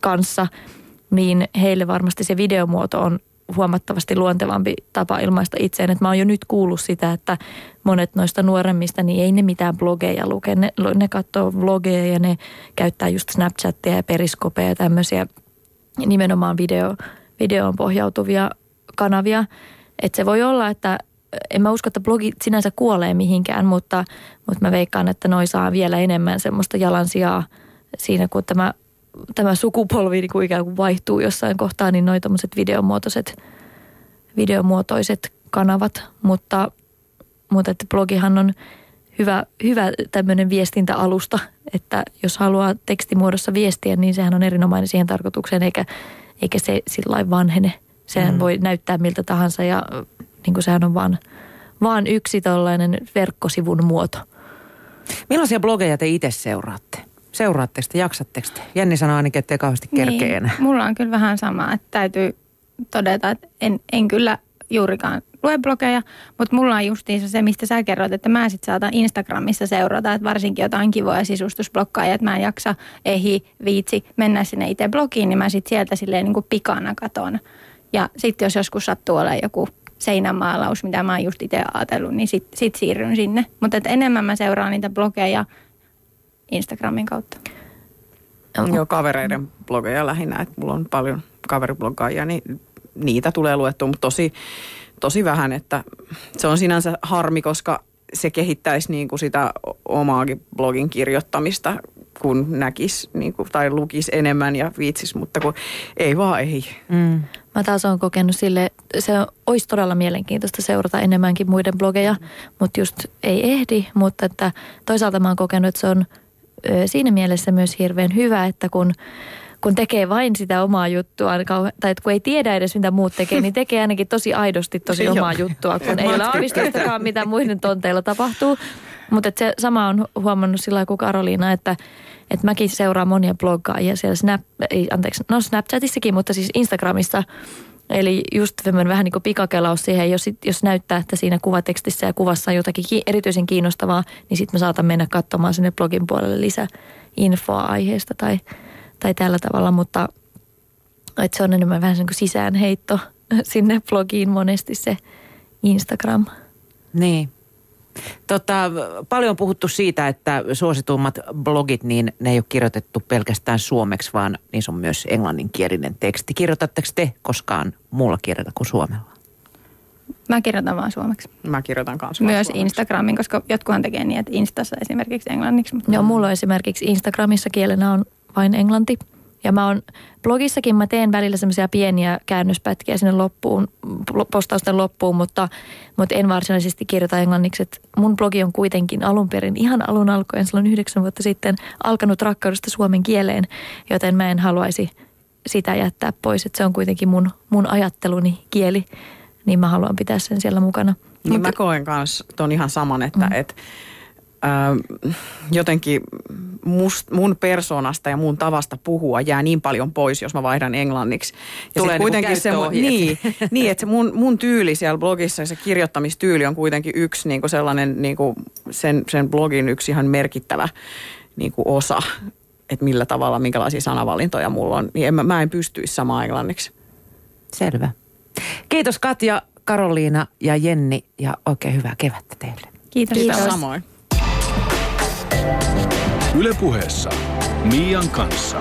kanssa, niin heille varmasti se videomuoto on huomattavasti luontevampi tapa ilmaista itseään. Että mä oon jo nyt kuullut sitä, että monet noista nuoremmista, niin ei ne mitään blogeja luke. Ne, ne katsoo vlogeja ja ne käyttää just Snapchatia ja Periskopea ja tämmöisiä nimenomaan video, videoon pohjautuvia kanavia. Että se voi olla, että en mä usko, että blogi sinänsä kuolee mihinkään, mutta, mutta mä veikkaan, että noi saa vielä enemmän semmoista jalansijaa siinä, kun tämä tämä sukupolvi niin kuin ikään kuin vaihtuu jossain kohtaa, niin noin tämmöiset videomuotoiset, videomuotoiset kanavat, mutta, mutta että blogihan on hyvä, hyvä tämmöinen viestintäalusta, että jos haluaa tekstimuodossa viestiä, niin sehän on erinomainen siihen tarkoitukseen, eikä, eikä se sillä vanhene. Sehän mm. voi näyttää miltä tahansa ja niin kuin sehän on vaan, vaan yksi tällainen verkkosivun muoto. Millaisia blogeja te itse seuraatte? Seuraatteko te, jaksatteko te? Jenni sanoo ainakin, ettei kauheasti kerkeä niin, enää. Mulla on kyllä vähän sama, että täytyy todeta, että en, en kyllä juurikaan lue blogeja, mutta mulla on justiinsa se, mistä sä kerroit, että mä sit saatan Instagramissa seurata, että varsinkin jotain kivoja sisustusblokkaa, että mä en jaksa, ehi, viitsi mennä sinne itse blogiin, niin mä sit sieltä silleen niin kuin pikana katon. Ja sitten jos joskus sattuu olemaan joku seinämaalaus, mitä mä oon just itse ajatellut, niin sit, sit siirryn sinne. Mutta enemmän mä seuraan niitä blogeja Instagramin kautta. Joo, kavereiden blogeja lähinnä, että mulla on paljon kaveriblogaajia, niin niitä tulee luettua, mutta tosi, tosi vähän, että se on sinänsä harmi, koska se kehittäisi niin kuin sitä omaakin blogin kirjoittamista, kun näkisi niin kuin, tai lukisi enemmän ja viitsis, mutta kun ei vaan ei. Mm. Mä taas olen kokenut sille, se olisi todella mielenkiintoista seurata enemmänkin muiden blogeja, mm. mutta just ei ehdi, mutta että toisaalta mä oon kokenut, että se on siinä mielessä myös hirveän hyvä, että kun kun tekee vain sitä omaa juttua, tai että kun ei tiedä edes mitä muut tekee, niin tekee ainakin tosi aidosti tosi omaa juttua, kun ei ole aavistustakaan mitä muiden tonteilla tapahtuu. Mutta se sama on huomannut sillä kuin Karoliina, että, että mäkin seuraan monia bloggaajia siellä Snap, ei, anteeksi, no Snapchatissakin, mutta siis Instagramissa. Eli just vähän niin kuin pikakelaus siihen, jos, jos näyttää, että siinä kuvatekstissä ja kuvassa on jotakin erityisen kiinnostavaa, niin sitten mä saatan mennä katsomaan sinne blogin puolelle lisää infoa aiheesta tai, tai tällä tavalla, mutta että se on enemmän vähän niin kuin sisäänheitto sinne blogiin monesti se Instagram. Niin. Tota, paljon on puhuttu siitä, että suositummat blogit, niin ne ei ole kirjoitettu pelkästään suomeksi, vaan niissä on myös englanninkielinen teksti. Kirjoitatteko te koskaan muulla kielellä kuin suomella? Mä kirjoitan vaan suomeksi. Mä kirjoitan kanssa Myös suomeksi. Instagramin, koska jotkuhan tekee niin, että Instassa esimerkiksi englanniksi. Mutta... Joo, mulla on esimerkiksi Instagramissa kielenä on vain englanti. Ja mä oon, blogissakin mä teen välillä semmoisia pieniä käännöspätkiä sinne loppuun, postausten loppuun, mutta, mutta en varsinaisesti kirjoita englanniksi. Et mun blogi on kuitenkin alun perin ihan alun alkoen, silloin yhdeksän vuotta sitten, alkanut rakkaudesta suomen kieleen, joten mä en haluaisi sitä jättää pois. Että se on kuitenkin mun, mun ajatteluni kieli, niin mä haluan pitää sen siellä mukana. Niin mä koen kanssa ton ihan saman, että mm. et, jotenkin must, mun persoonasta ja mun tavasta puhua jää niin paljon pois, jos mä vaihdan englanniksi. Ja Tulee niin kuitenkin se, niin, niin, että se mun, mun tyyli siellä blogissa ja se kirjoittamistyyli on kuitenkin yksi niin kuin sellainen niin kuin sen, sen blogin yksi ihan merkittävä niin kuin osa, että millä tavalla, minkälaisia sanavalintoja mulla on. Niin en, mä, mä en pystyisi samaan englanniksi. Selvä. Kiitos Katja, Karoliina ja Jenni ja oikein hyvää kevättä teille. Kiitos. Kiitos. Kiitos. Samoin. Ylepuheessa Mian kanssa.